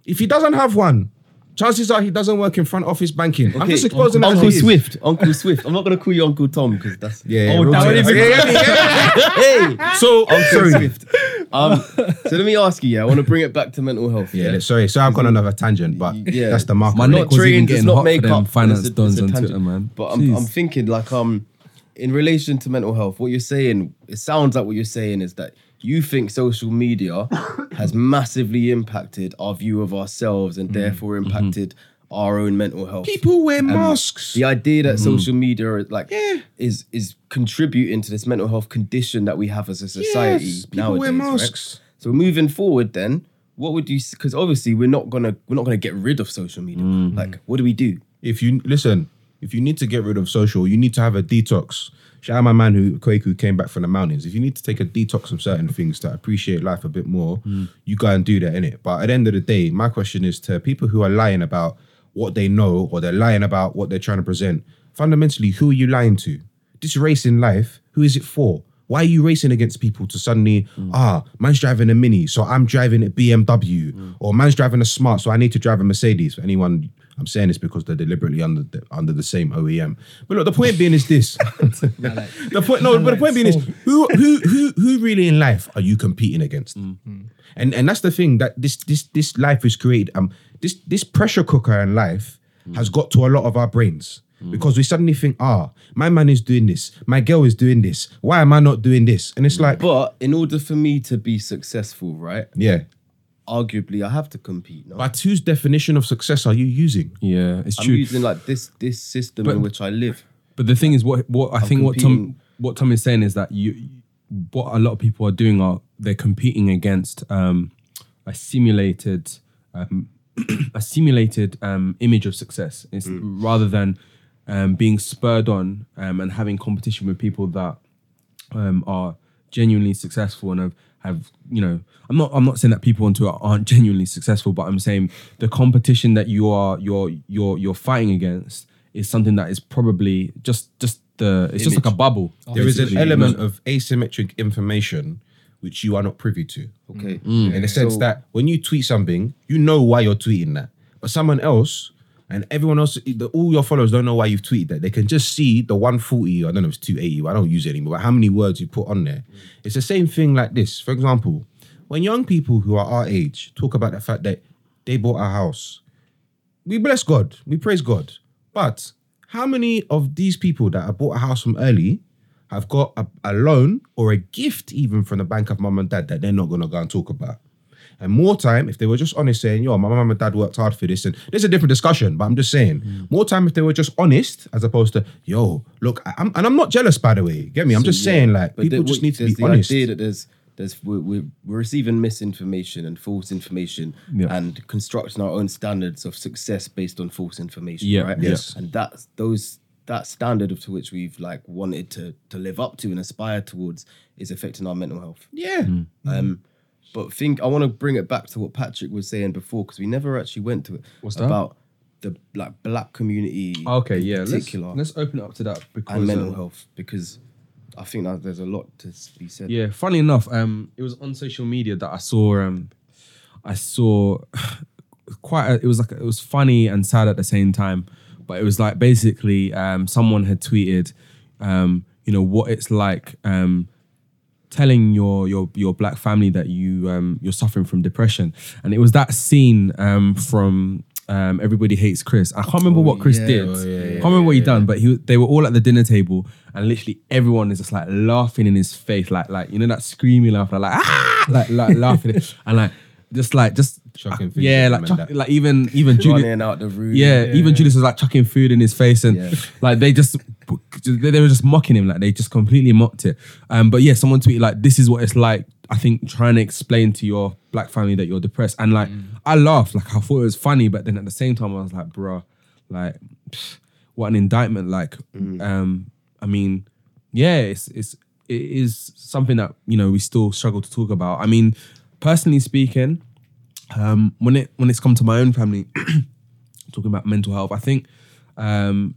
If he doesn't have one, chances are he doesn't work in front office banking. I'm Okay, just exposing as Uncle. Swift, Uncle Swift. I'm not gonna call you Uncle Tom because that's Yeah, yeah, Oh, that yeah. hey, So Uncle sorry. Swift. Um, so let me ask you. Yeah, I want to bring it back to mental health. Yeah, yeah, sorry. So I've gone on another tangent, but Yeah. that's the market. My not neck was even trained, it's getting not hot for them makeup. finance It's a- dons it's a on. Twitter, man. But I'm, Jeez. I'm thinking like um, in relation to mental health, what you're saying, it sounds like what you're saying is that you think social media has massively impacted our view of ourselves and therefore impacted our own mental health. People wear masks. The idea that mm-hmm. social media is like Yeah. is is contributing to this mental health condition that we have as a society Yes, people nowadays. wear right? masks. So moving forward, then what would you? Because obviously we're not gonna we're not gonna get rid of social media. Mm. Like, what do we do? if you listen, if you need to get rid of social, you need to have a detox. Shout out my man who Quake who came back from the mountains. If you need to take a detox from certain things to appreciate life a bit more, mm. you go and do that in it. But at the end of the day, my question is to people who are lying about what they know or they're lying about what they're trying to present. Fundamentally, who are you lying to? This race in life, who is it for? Why are you racing against people to suddenly, ah, man's driving a Mini, so I'm driving a BMW, or man's driving a Smart, so I need to drive a Mercedes? For anyone, I'm saying this because they're deliberately under the, under the same OEM. But look, the point being is this: the point, no, but the point being is, who who who who really in life are you competing against? And and that's the thing that this this this life is created. Um, this this pressure cooker in life has got to a lot of our brains because we suddenly think, ah, my man is doing this, my girl is doing this. Why am I not doing this? And it's like, But in order for me to be successful, right? yeah. Arguably, I have to compete. No? But whose definition of success are you using? yeah, it's I'm true. using like this this system But- in which I live. But the thing is, what what I think what Tom what Tom is saying is that you what a lot of people are doing are they're competing against um, a simulated um, a simulated um, image of success. It's rather than um, being spurred on um, and having competition with people that um, are genuinely successful and have, have you know I'm not I'm not saying that people on Twitter aren't genuinely successful, but I'm saying the competition that you are you're you're you're fighting against is something that is probably just just the it's just like a bubble. There is an element of asymmetric information which you are not privy to. Okay. Mm. Mm. in the sense So- that when you tweet something, you know why you're tweeting that. But someone else and everyone else, the, all your followers don't know why you've tweeted that. They can just see the 140, I don't know if it's 280, I don't use it anymore, but how many words you put on there. It's the same thing like this. For example, when young people who are our age talk about the fact that they bought a house, we bless God, we praise God. But how many of these people that have bought a house from early have got a, a loan or a gift even from the bank of mum and dad that they're not going to go and talk about? And more time if they were just honest, saying, "Yo, my mum and dad worked hard for this," and there's a different discussion. But I'm just saying, Mm. more time if they were just honest, as opposed to, "Yo, look," I'm, and I'm not jealous, by the way. Get me? I'm So, just yeah. saying, like But people the- just need to be the honest. idea that there's there's we're, we're, we're receiving misinformation and false information Yeah. and constructing our own standards of success based on false information. Yeah, right. yes. and that's those that standard of to which we've like wanted to to live up to and aspire towards is affecting our mental health. yeah, Mm-hmm. Um, but think I want to bring it back to what Patrick was saying before because we never actually went to it. What's that? about the like black community? Okay, in yeah. Let's, let's open it up to that because and mental um, health because I think that there's a lot to be said. Yeah, funny enough, um, it was on social media that I saw. Um, I saw quite. A, it was like it was funny and sad at the same time, but it was like basically um, someone had tweeted, um, you know, what it's like um, telling your your your black family that you um, you're suffering from depression, and it was that scene um, from. Um, Everybody hates Chris. I can't remember what Chris yeah. did. Oh, yeah, yeah, can't remember what he done, but he they were all at the dinner table, and literally everyone is just like laughing in his face, like like you know that screaming laughter, like ah, like like laughing, and like just like just Shocking things yeah, like chuck, like even even Julius, running out the room. yeah, even Julius was like chucking food in his face, and Yeah. like they just they, they were just mocking him, like they just completely mocked it. Um, but yeah, someone tweeted like, "This is what it's like." I think trying to explain to your black family that you're depressed, and like I laughed, like I thought it was funny, but then at the same time I was like, "Bruh, like pfft, what an indictment!" Like, um, I mean, yeah, it's it's it is something that you know we still struggle to talk about. I mean, personally speaking, um, when it when it's come to my own family, talking about mental health, I think um,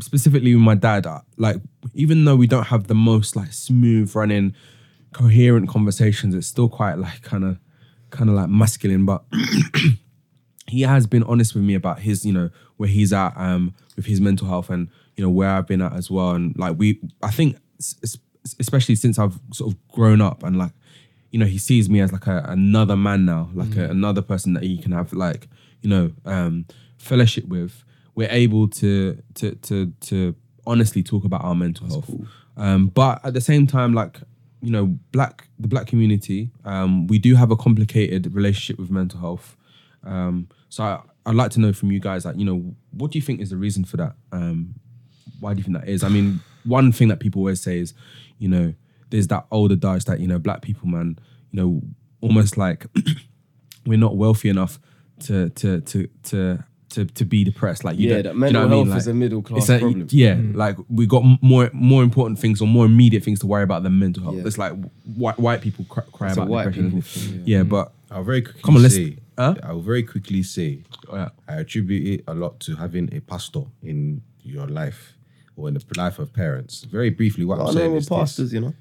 specifically with my dad, uh, like even though we don't have the most like smooth running, coherent conversations, it's still quite like kind of kind of like masculine, but. he has been honest with me about his, you know, where he's at um, with his mental health and you know where I've been at as well. And like we, I think, especially since I've sort of grown up and like, you know, he sees me as like a, another man now, like a, another person that he can have like, you know, um, fellowship with. We're able to to to to honestly talk about our mental health. Um, but at the same time, like you know, black the black community, um, we do have a complicated relationship with mental health. Um, so I, I'd like to know from you guys, like, you know, what do you think is the reason for that? Um, why do you think that is? I mean, one thing that people always say is, you know, there's that old adage that you know, black people, man, you know, almost like we're not wealthy enough to to to to to, to be depressed. Like, you Yeah, don't- that do you mental know what I mean? health is a middle class it's a- problem. Yeah, mm. like we got more more important things or more immediate things to worry about than mental health. Yeah. It's like white white people cry, cry about white depression. people thing, yeah. Mm. but I'll very quickly Come on, let's- say. Huh? I'll very quickly say. Oh, yeah. I attribute it a lot to having a pastor in your life or in the life of parents. Very briefly, what I I'm know saying with is this. pastors, you know.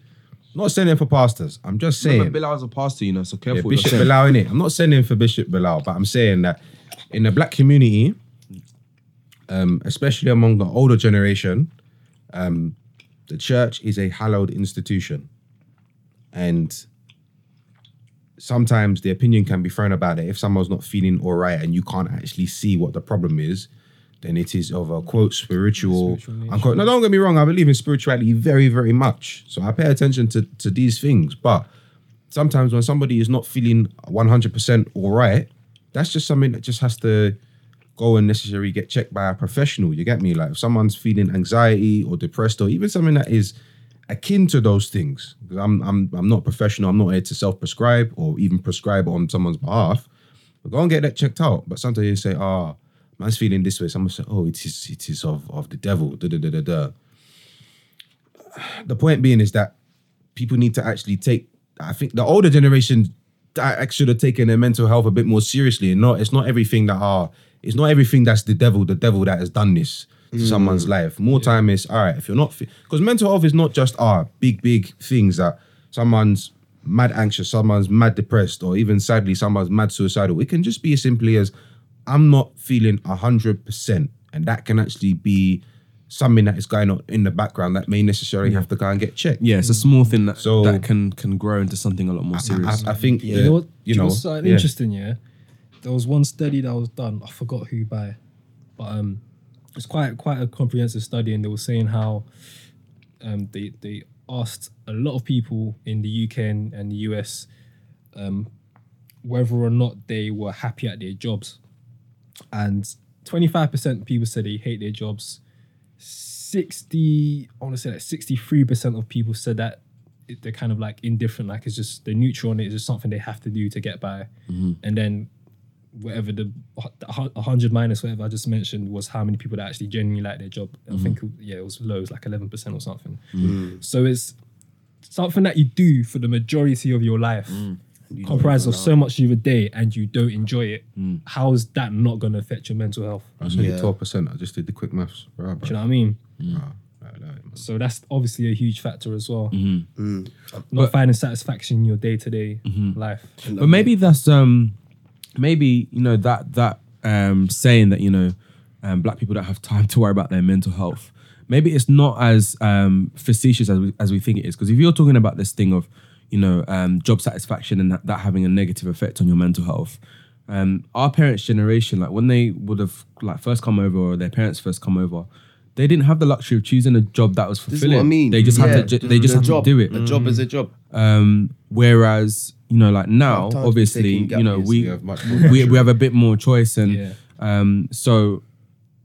Not sending for pastors. I'm just saying. Remember, Bilal's a pastor, you know, so careful. you're Bishop saying. Bilal in it. I'm not sending for Bishop Bilal, but I'm saying that in the black community, um, especially among the older generation, um, the church is a hallowed institution, and sometimes the opinion can be thrown about it if someone's not feeling all right and you can't actually see what the problem is. Then it is of a quote spiritual. unquote. No, don't get me wrong. I believe in spirituality very, very much. So I pay attention to to these things, but sometimes when somebody is not feeling 100% all right, that's just something that just has to go and necessarily get checked by a professional. You get me? Like if someone's feeling anxiety or depressed or even something that is akin to those things. Because I'm I'm I'm not professional. I'm not here to self-prescribe or even prescribe on someone's behalf. But go and get that checked out. But sometimes you say, oh, man's feeling this way. Someone said, oh, it is it is of, of the devil. Da, da, da, da, da. The point being is that people need to actually take. I think the older generation should have taken their mental health a bit more seriously. And not it's not everything that are it's not everything that's the devil. The devil that has done this to someone's life. More time is all right if you're not because mental health is not just ah big big things that someone's mad anxious, someone's mad depressed, or even sadly someone's mad suicidal. It can just be as simply as I'm not feeling hundred percent, and that can actually be something that is going on in the background that may necessarily have to go and get checked. Yeah, it's a small thing that So- that can can grow into something a lot more serious. I, I think You know what? you do know, what's something yeah. interesting? Yeah, there was one study that was done. I forgot who by, but um, it's quite quite a comprehensive study, and they were saying how um they they asked a lot of people in the UK and, and the US um whether or not they were happy at their jobs. And 25% of people said they hate their jobs. 60, I want to say like 63% of people said that they're kind of like indifferent, like it's just they're neutral on it, it's just something they have to do to get by. Mm-hmm. And then whatever the the 100 minus whatever I just mentioned was how many people that actually genuinely like their job. I mm-hmm. think, yeah, it was low, it was like 11% or something. Mm-hmm. So it's something that you do for the majority of your life mm. You comprises don't of so much of your day and you don't enjoy it. How is that not going to affect your mental health? That's only Yeah. twelve percent. I just did the quick maths. Right, Do you know what I mean? bro. So that's obviously a huge factor as well. Mm. Not finding satisfaction in your day to day life. But maybe that's um maybe you know that that um saying that you know um black people don't have time to worry about their mental health. Maybe it's not as um facetious as we, as we think it is because if you're talking about this thing of you know um job satisfaction and that, that having a negative effect on your mental health. Um, our parents' generation, like when they would have like first come over or their parents first come over, they didn't have the luxury of choosing a job that was This is fulfilling. what I mean. They just Yeah, had to. ju- They just had job, to do it. A job is a job. Um, whereas you know, like now, Have time to be obviously, you know, we We have we, we have a bit more choice, and Yeah. um, so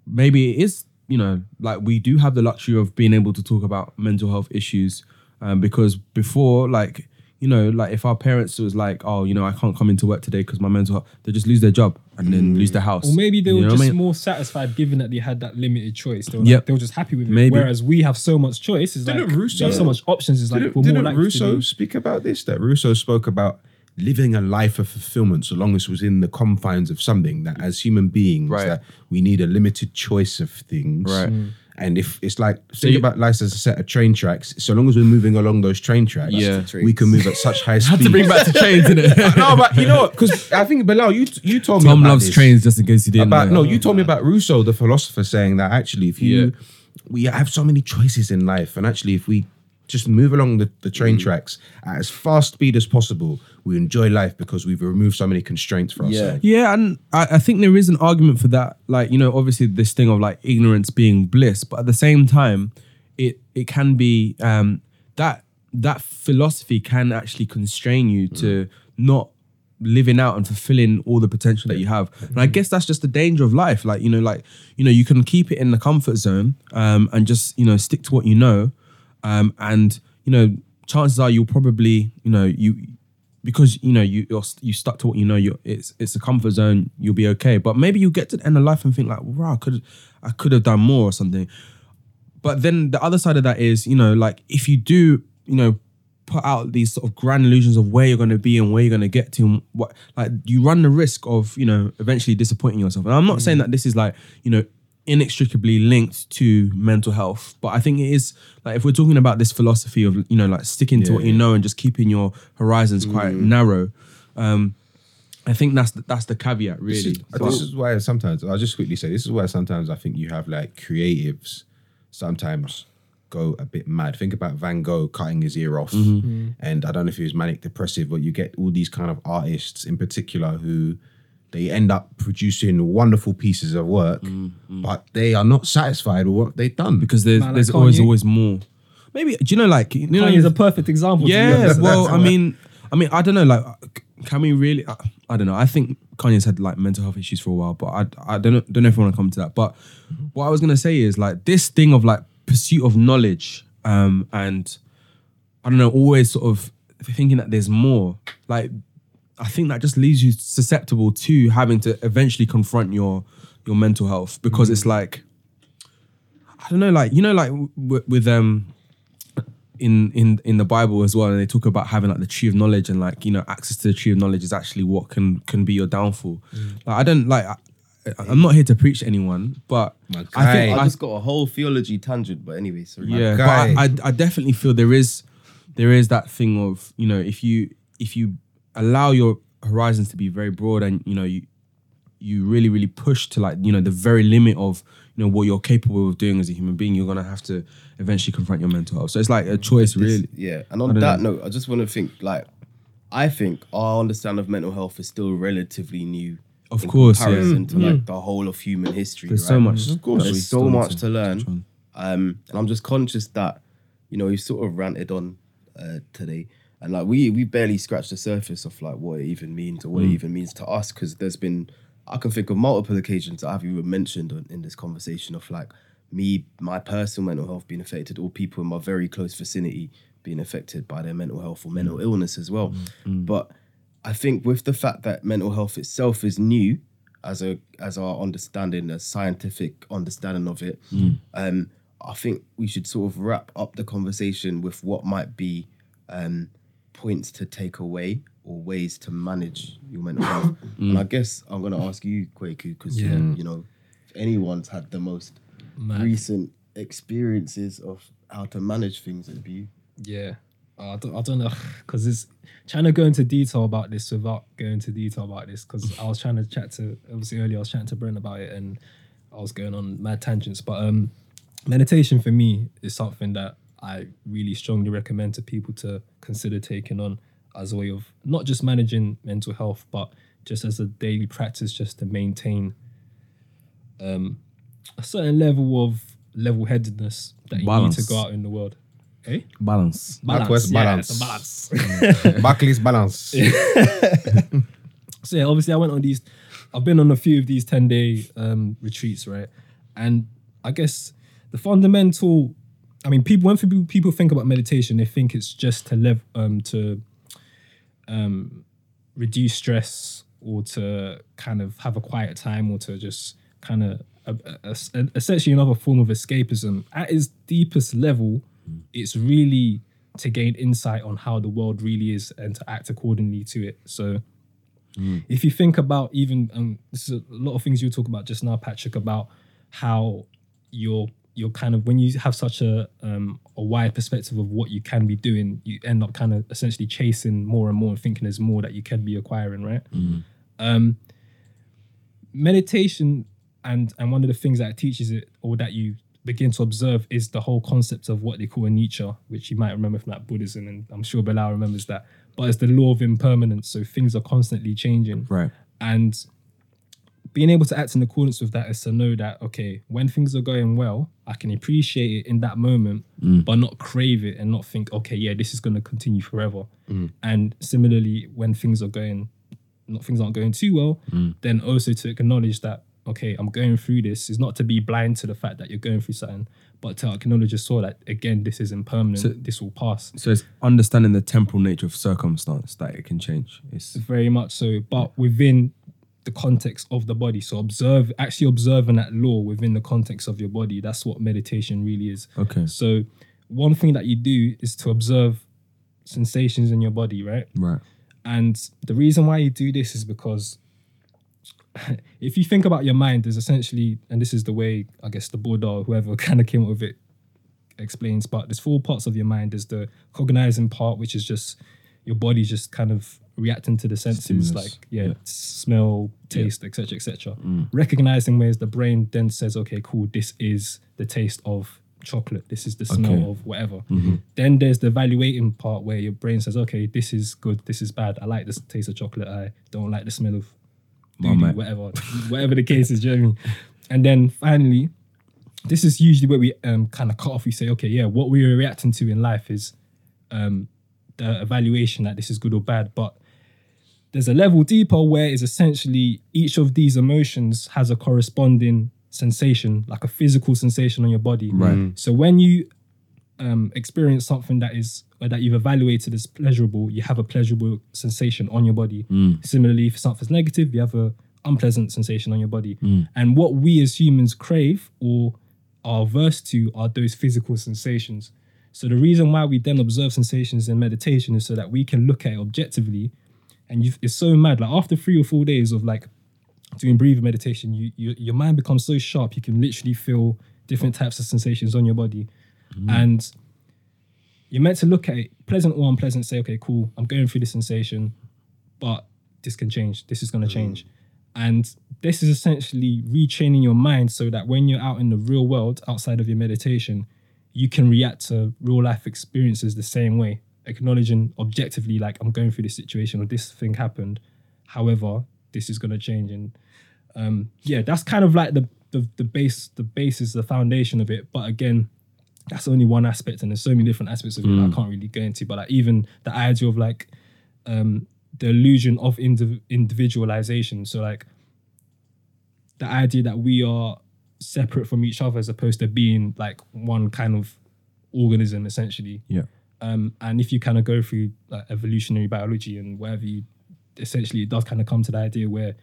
maybe it is, you know, like we do have the luxury of being able to talk about mental health issues, um, because before, like, you know, like if our parents was like, oh, you know, I can't come into work today because my mental health, they just lose their job and then lose their house, Or maybe they You were know what just I mean? more satisfied given that they had that limited choice. They were, Yep. like, they were just happy with it. Maybe. Whereas we have so much choice. It's like Didn't Rousseau- we have so much options. It's like Didn't, we're more didn't likely to Rousseau do- speak about this? That Rousseau spoke about living a life of fulfillment so long as it was in the confines of something that as human beings Right. that we need a limited choice of things. Right. Mm. And if it's like think you- about life as a set of train tracks, so long as we're moving along those train tracks, Yeah. we can move at such high speed. had to bring back to trains, innit? no, but you know what? Because I think Bilal, you you told me Tom about loves this. trains just in case you didn't. About know. no, you told me about Rousseau, the philosopher, saying that actually, if you Yeah. we have so many choices in life, and actually, if we just move along the, the train tracks at as fast speed as possible, we enjoy life because we've removed so many constraints for ourselves. Yeah, and I, I think there is an argument for that. Like, you know, obviously this thing of like ignorance being bliss, but at the same time, it it can be um that that philosophy can actually constrain you to not living out and fulfilling all the potential that you have. And I guess that's just the danger of life. Like, you know, like, you know, you can keep it in the comfort zone um and just, you know, stick to what you know. Um and, you know, chances are you'll probably, you know, you because you know you you're, you stuck to what you know you it's it's a comfort zone you'll be okay. But maybe you get to the end of life and think like wow I could I could have done more or something. But then the other side of that is you know like if you do you know put out these sort of grand illusions of where you're going to be and where you're going to get to and what like you run the risk of you know eventually disappointing yourself. And i'm not mm. saying that this is like you know inextricably linked to mental health. But i think it is like if we're talking about this philosophy of you know like sticking to Yeah, what you yeah. know and just keeping your horizons quite mm. narrow um i think that's the, that's the caveat This really. is, this is why sometimes I'll just quickly say this is why sometimes I think you have like creatives sometimes go a bit mad. Think about Van Gogh cutting his ear off, mm-hmm. mm. and I don't know if he was manic depressive, but you get all these kind of artists in particular who they end up producing wonderful pieces of work, but they are not satisfied with what they've done because there's Man, there's always Kanye. always more maybe do you know like you know Kanye's a perfect example. to be Yeah, well, I mean, I mean, I don't know. Like, can we really? I, I don't know. I think Kanye's had like mental health issues for a while, but I, I don't know, don't know if I want to come to that. But what I was gonna say is like this thing of like pursuit of knowledge, um, and I don't know, always sort of thinking that there's more. Like, I think that just leaves you susceptible to having to eventually confront your your mental health because it's like I don't know, like you know, like w- with um in in in the Bible as well, and they talk about having like the tree of knowledge and like you know access to the tree of knowledge is actually what can can be your downfall. Like I don't like. I, I'm not here to preach to anyone, but My I think I I, just got a whole theology tangent, but anyway, sorry. yeah, but. I, I I definitely feel there is there is that thing of you know if you if you allow your horizons to be very broad and you know you you really really push to like you know the very limit of you know what you're capable of doing as a human being, you're gonna have to eventually confront your mental health. So it's like a choice, This- really. Yeah. And on that know. note, I just want to think like I think our understanding of mental health is still relatively new. Of in course, yeah. comparison to like the whole of human history. There's right? so much. Of course. There's so much to touch learn. on. Um, and I'm just conscious that, you know, you sort of ranted on uh, today. And like we we barely scratched the surface of like what it even means or what Mm. it even means to us because there's been I can think of multiple occasions that I've even mentioned in this conversation of like me my personal mental health being affected or people in my very close vicinity being affected by their mental health or Mm. mental illness as well but I think with the fact that mental health itself is new as a as our understanding, a scientific understanding of it, um, I think we should sort of wrap up the conversation with what might be um, points to take away or ways to manage your mental health. And I guess I'm gonna ask you, Kwaku, because Yeah. you know, if anyone's had the most Man. recent experiences of how to manage things, it'd be you. Yeah. Uh, I don't, I don't know because it's trying to go into detail about this without going into detail about this because I was trying to chat to obviously earlier I was chatting to Brent about it and I was going on mad tangents. But um, meditation for me is something that I really strongly recommend to people to consider taking on as a way of not just managing mental health, but just as a daily practice, just to maintain um, a certain level of level-headedness that you Balance. need to go out in the world. Eh? Balance. NatWest balance. Yeah, it's balance. Barclays balance. so yeah, obviously I went on these. I've been on a few of these ten day um, retreats, right? And I guess the fundamental. I mean, people when people people think about meditation, they think it's just to live um, to um, reduce stress or to kind of have a quiet time or to just kind of essentially another form of escapism. At its deepest level, it's really to gain insight on how the world really is and to act accordingly to it. So if you think about even um, this is a lot of things you talk about just now, Patrick, about how you're you're kind of when you have such a um, a wide perspective of what you can be doing, you end up kind of essentially chasing more and more and thinking there's more that you can be acquiring, right? Um, meditation and and one of the things that it teaches it or that you begin to observe is the whole concept of what they call anicca, which you might remember from that Buddhism, and I'm sure Bilal remembers that. But it's the law of impermanence, so things are constantly changing. Right. And being able to act in accordance with that is to know that okay, when things are going well, I can appreciate it in that moment, mm. but not crave it and not think, okay, yeah, this is going to continue forever. Mm. And similarly, when things are going, not things aren't going too well, mm. then also to acknowledge that okay, I'm going through this is not to be blind to the fact that you're going through something, but to acknowledge as well that again, this is impermanent. So- this will pass. So it's understanding the temporal nature of circumstance that it can change. It's very much so but within the context of the body so observe actually observing that law within the context of your body that's what meditation really is okay. so one thing that you do is to observe sensations in your body right Right. and the reason why you do this is because if you think about your mind, there's essentially, and this is the way I guess the Buddha or whoever kind of came up with it explains, but there's four parts of your mind. There's the cognizing part, which is just your body just kind of reacting to the senses, Stimulus. like yeah, Yeah. smell, taste, etc., etc. Recognizing ways the brain then says, okay, cool, this is the taste of chocolate. This is the smell Okay. of whatever. Then there's the evaluating part where your brain says, okay, this is good, this is bad. I like the taste of chocolate. I don't like the smell of doo-doo, whatever, whatever the case is. Do you know what I mean? And then finally, this is usually where we um, kind of cut off. We say, okay, yeah, what we are reacting to in life is um, the evaluation that this is good or bad. But there's a level deeper where it's essentially each of these emotions has a corresponding sensation, like a physical sensation on your body. Right. Mm. So when you um, experience something that is or that you've evaluated as pleasurable, you have a pleasurable sensation on your body. Mm. Similarly, if something's negative, you have a unpleasant sensation on your body. Mm. And what we as humans crave or are averse to are those physical sensations. So the reason why we then observe sensations in meditation is so that we can look at it objectively. And you it's so mad. Like after three or four days of like doing breathing meditation, you, you your mind becomes so sharp you can literally feel different types of sensations on your body. Mm-hmm. And you're meant to look at it, pleasant or unpleasant, say, okay, cool, I'm going through this sensation, but this can change. This is gonna mm-hmm. change. And this is essentially retraining your mind so that when you're out in the real world outside of your meditation, you can react to real life experiences the same way, acknowledging objectively, like I'm going through this situation or this thing happened. However, this is gonna change. And um, yeah, that's kind of like the the the base, the basis, the foundation of it. But again, that's only one aspect, and there's so many different aspects of it that I can't really go into. But like even the idea of like um, the illusion of indiv- individualization. So like the idea that we are separate from each other as opposed to being like one kind of organism essentially. Yeah. Um, and if you kind of go through like evolutionary biology and whatever you essentially it does kind of come to the idea where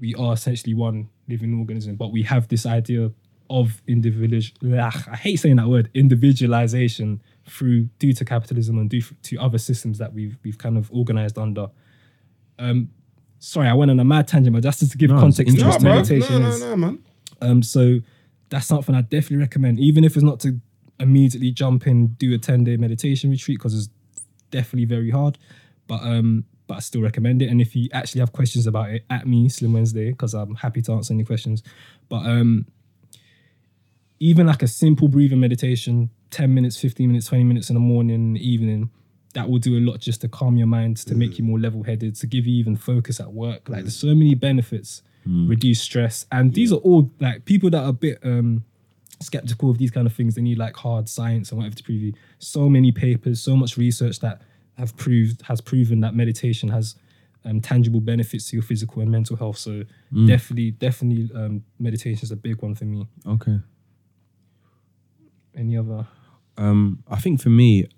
we are essentially one living organism, but we have this idea of individual. I hate saying that word, individualization through due to capitalism and due to other systems that we've we've kind of organized under. Um, sorry, I went on a mad tangent, but just to give No, context to what meditation no, no, no, man. Um, so that's something I definitely recommend, even if it's not to immediately jump in, do a 10 day meditation retreat, because it's definitely very hard. But um, but I still recommend it. And if you actually have questions about it, at me, Slim Wednesday, because I'm happy to answer any questions. But um, even like a simple breathing meditation, 10 minutes, 15 minutes, 20 minutes in the morning, in the evening, that will do a lot just to calm your mind, to make you more level headed, to give you even focus at work. Like there's so many benefits, reduce stress. And these are all like people that are a bit um skeptical of these kind of things. They need like hard science and whatever to prove you. So many papers, so much research that have proved has proven that meditation has um, tangible benefits to your physical and mental health. So definitely, definitely, um, meditation is a big one for me. Okay. Any other? Um, I think for me,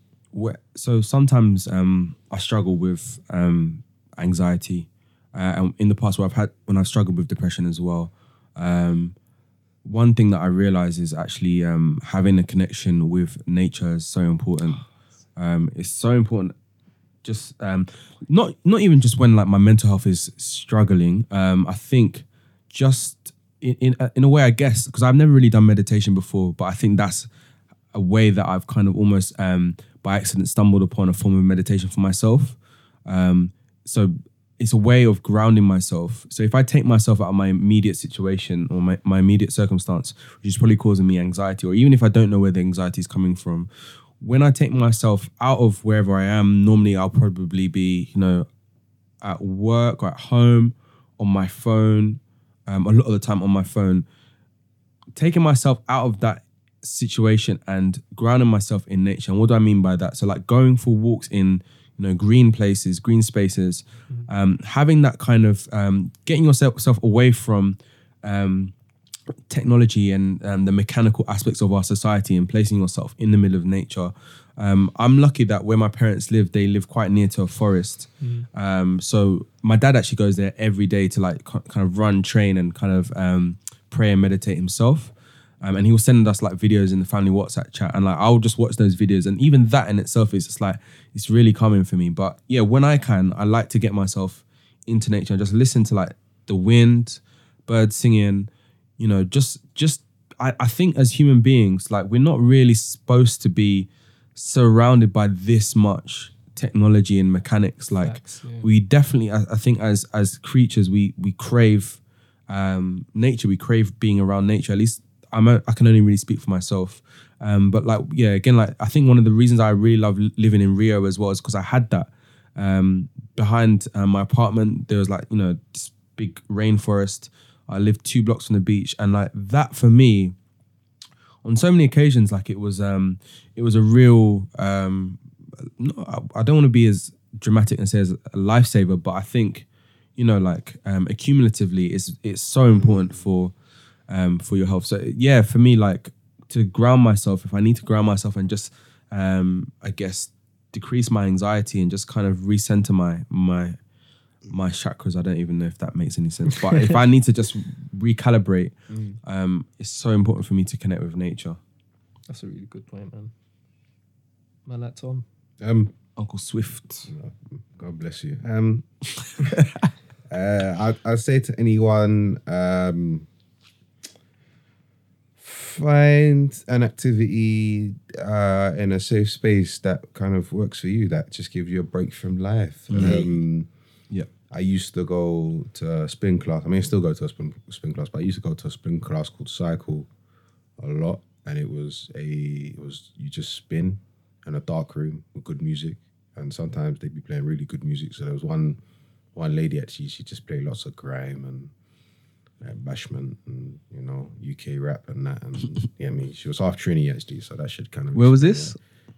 so sometimes um, I struggle with um, anxiety. Uh, and in the past, where I've had when I've struggled with depression as well. Um, one thing that I realize is actually um, having a connection with nature is so important. Um, it's so important. Just um, not not even just when like my mental health is struggling. Um, I think just in in, in a way, I guess because I've never really done meditation before, but I think that's a way that I've kind of almost um, by accident stumbled upon a form of meditation for myself. Um, so it's a way of grounding myself. So if I take myself out of my immediate situation or my, my immediate circumstance, which is probably causing me anxiety, or even if I don't know where the anxiety is coming from, when I take myself out of wherever I am, normally I'll probably be, you know, at work or at home, on my phone, um, a lot of the time on my phone, taking myself out of that situation and grounding myself in nature. And what do I mean by that? So like going for walks in you know green places, green spaces, um, having that kind of um, getting yourself self away from um, technology and um, the mechanical aspects of our society and placing yourself in the middle of nature. Um, I'm lucky that where my parents live, they live quite near to a forest. Um, so my dad actually goes there every day to like ki- kind of run, train, and kind of um, pray and meditate himself. Um, and he will send us like videos in the family WhatsApp chat, and like I'll just watch those videos, and even that in itself is just like it's really calming for me. But yeah, when I can, I like to get myself into nature and just listen to like the wind, birds singing, you know, just just I, I think as human beings, like we're not really supposed to be surrounded by this much technology and mechanics. Like Facts, yeah. we definitely, I, I think as as creatures, we we crave um, nature. We crave being around nature. At least I'm a, I can only really speak for myself. Um, but like yeah, again, like I think one of the reasons I really love living in Rio as well is because I had that um, behind uh, my apartment. There was like you know this big rainforest. I lived two blocks from the beach, and like that for me, on so many occasions, like it was um, it was a real. Um, I I don't want to be as dramatic and say as a lifesaver, but I think you know like um, accumulatively, it's it's so important for um, for your health. So yeah, for me, like to ground myself, if I need to ground myself and just, um, I guess, decrease my anxiety and just kind of recenter my my my chakras. I don't even know if that makes any sense, but if I need to just recalibrate, um, it's so important for me to connect with nature. That's a really good point, man. Man, like Tom. Um, Uncle Swift. God bless you. Um, uh, I I say to anyone, um, find an activity uh, in a safe space that kind of works for you. That just gives you a break from life. Um, Yeah. I used to go to a spin class. I mean, I still go to a spin, spin class, but I used to go to a spin class called Psycle a lot, and it was a it was you just spin in a dark room with good music, and sometimes they'd be playing really good music. So there was one one lady actually she just played lots of grime and like bashment and you know UK rap and that. And yeah, I mean, she was half Trini actually, so that should kind of. Where was this?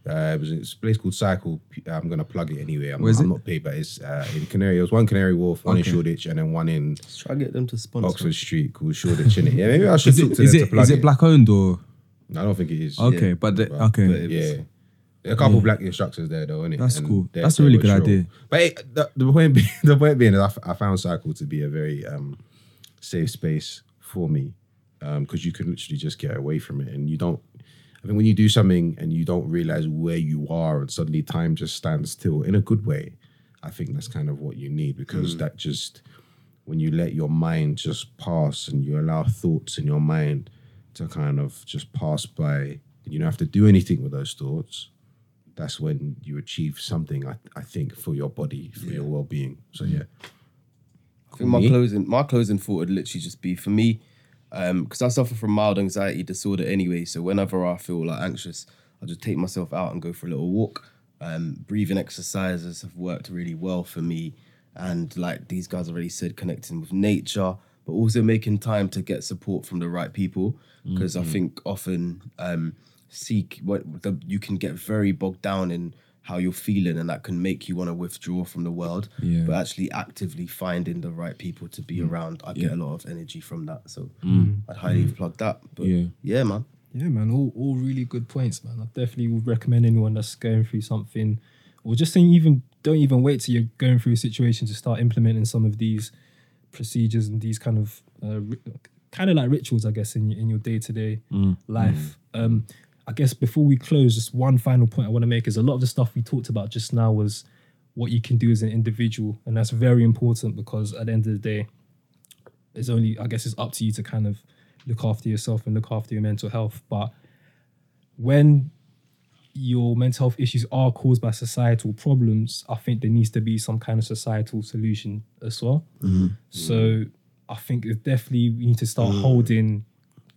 Uh, it was it's a place called Psycle. I'm gonna plug it anyway. I'm, I'm it? not paid, but it's uh, in Canary. It was one Canary Wharf, one Okay. in Shoreditch, and then one in Let's try to get them to sponsor. Oxford Street called Shoreditch. innit? Yeah, maybe I should Is talk it to is them to plug is it black owned or I don't think it is. okay? Yeah. But the, But- okay, but it- Yeah. There are a couple black instructors there though, innit? That's And cool. That's a really good chill. idea. But it, the, the point being, the point being is I, f- I found Psycle to be a very um, safe space for me um, because you can literally just get away from it and you don't. I think when you do something and you don't realize where you are and suddenly time just stands still in a good way, I think that's kind of what you need because mm. that just when you let your mind just pass and you allow thoughts in your mind to kind of just pass by and you don't have to do anything with those thoughts. That's when you achieve something i, I think for your body for your well-being. So mm. yeah I think my Me? closing my closing thought would literally just be for me, because I suffer from mild anxiety disorder anyway. So whenever I feel like anxious, I just take myself out and go for a little walk. Um, breathing exercises have worked really well for me, and like these guys already said, connecting with nature, but also making time to get support from the right people. Because I think often um, seek what the, you can get very bogged down in how you're feeling, and that can make you want to withdraw from the world. Yeah. But actually actively finding the right people to be mm. around, I get a lot of energy from that. So mm. I'd highly mm. plug that. But Yeah. yeah, man. Yeah, man, all, all really good points, man. I definitely would recommend anyone that's going through something, or just saying even don't even wait till you're going through a situation to start implementing some of these procedures and these kind of uh, kind of like rituals, I guess, in your, in your day to day life. Um, I guess before we close, just one final point I want to make is a lot of the stuff we talked about just now was what you can do as an individual, and that's very important because at the end of the day, it's only I guess it's up to you to kind of look after yourself and look after your mental health. But when your mental health issues are caused by societal problems, I think there needs to be some kind of societal solution as well. Mm-hmm. So I think it's definitely we need to start mm. holding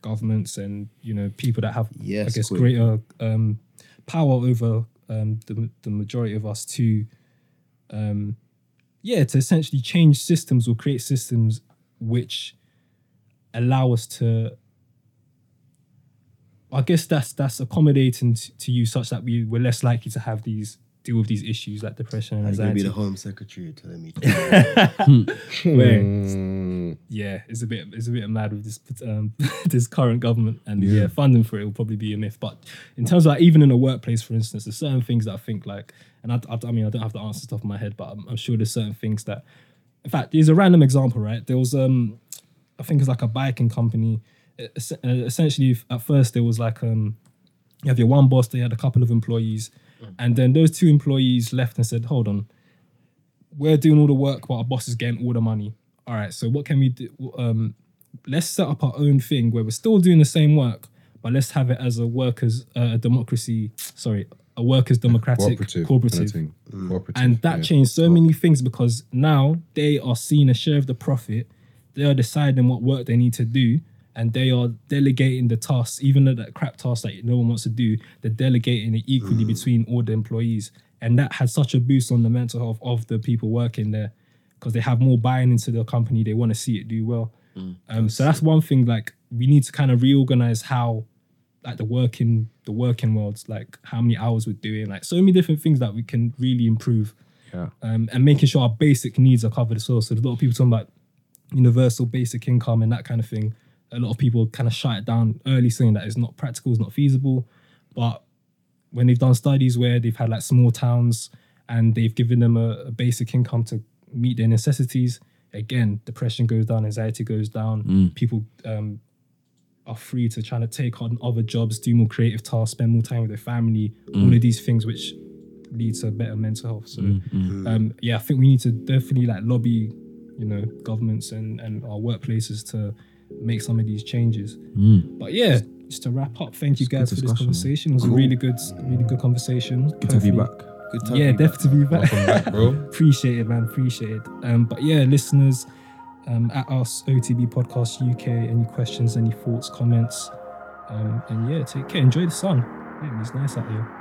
governments and you know people that have Yes, I guess quick. greater um, power over um, the the majority of us to um, yeah to essentially change systems or create systems which allow us to I guess that's that's accommodating to, to you such that we we're less likely to have these deal with these issues like depression and I'm gonna be the home secretary telling me. Where, Mm, yeah, it's a bit it's a bit mad with this um, this current government and yeah. Yeah. funding for it will probably be a myth. But in terms of like even in a workplace, for instance, there's certain things that I think like, and I, I, I mean I don't have the answers off the top of my head, but I'm, I'm sure there's certain things that, in fact, there's a random example, right? There was um, I think it's like a biking company. Es- Essentially, at first there was like um, you have your one boss, they had a couple of employees, and then those two employees left and said, "Hold on, we're doing all the work, but our boss is getting all the money. All right, so what can we do? Um, let's set up our own thing where we're still doing the same work, but let's have it as a workers' uh, democracy. Sorry, a workers' democratic cooperative cooperative. kind of thing. Cooperative, And that yeah. changed so many things because now they are seeing a share of the profit. They are deciding what work they need to do, and they are delegating the tasks, even though that crap task that no one wants to do. They're delegating it equally between all the employees, and that had such a boost on the mental health of the people working there because they have more buying into the company. They want to see it do well. Um, so that's one thing. Like we need to kind of reorganize how like the working the working worlds like how many hours we're doing like so many different things that we can really improve Yeah. um, and making sure our basic needs are covered as well so there's a lot of people talking about universal basic income and that kind of thing a lot of people kind of shut it down early saying that it's not practical it's not feasible. But when they've done studies where they've had like small towns and they've given them a, a basic income to meet their necessities again depression goes down anxiety goes down. Mm. People um, are free to try to take on other jobs, do more creative tasks, spend more time with their family, all mm. of these things which lead to better mental health. So mm, hmm. um, yeah, I think we need to definitely like lobby, you know, governments and, and our workplaces to make some of these changes. But yeah, just to wrap up, thank you It's a guys for this conversation. It was a really good, really good conversation. Good to be Hopefully- back. Good time. Yeah, to be back. definitely be back. Welcome back, bro. Appreciate it, man. Appreciate it. Um, but yeah, listeners, um, at us OTB Podcast UK. Any questions, any thoughts, comments, um, and yeah, take care. Enjoy the sun. Yeah, it's nice out here.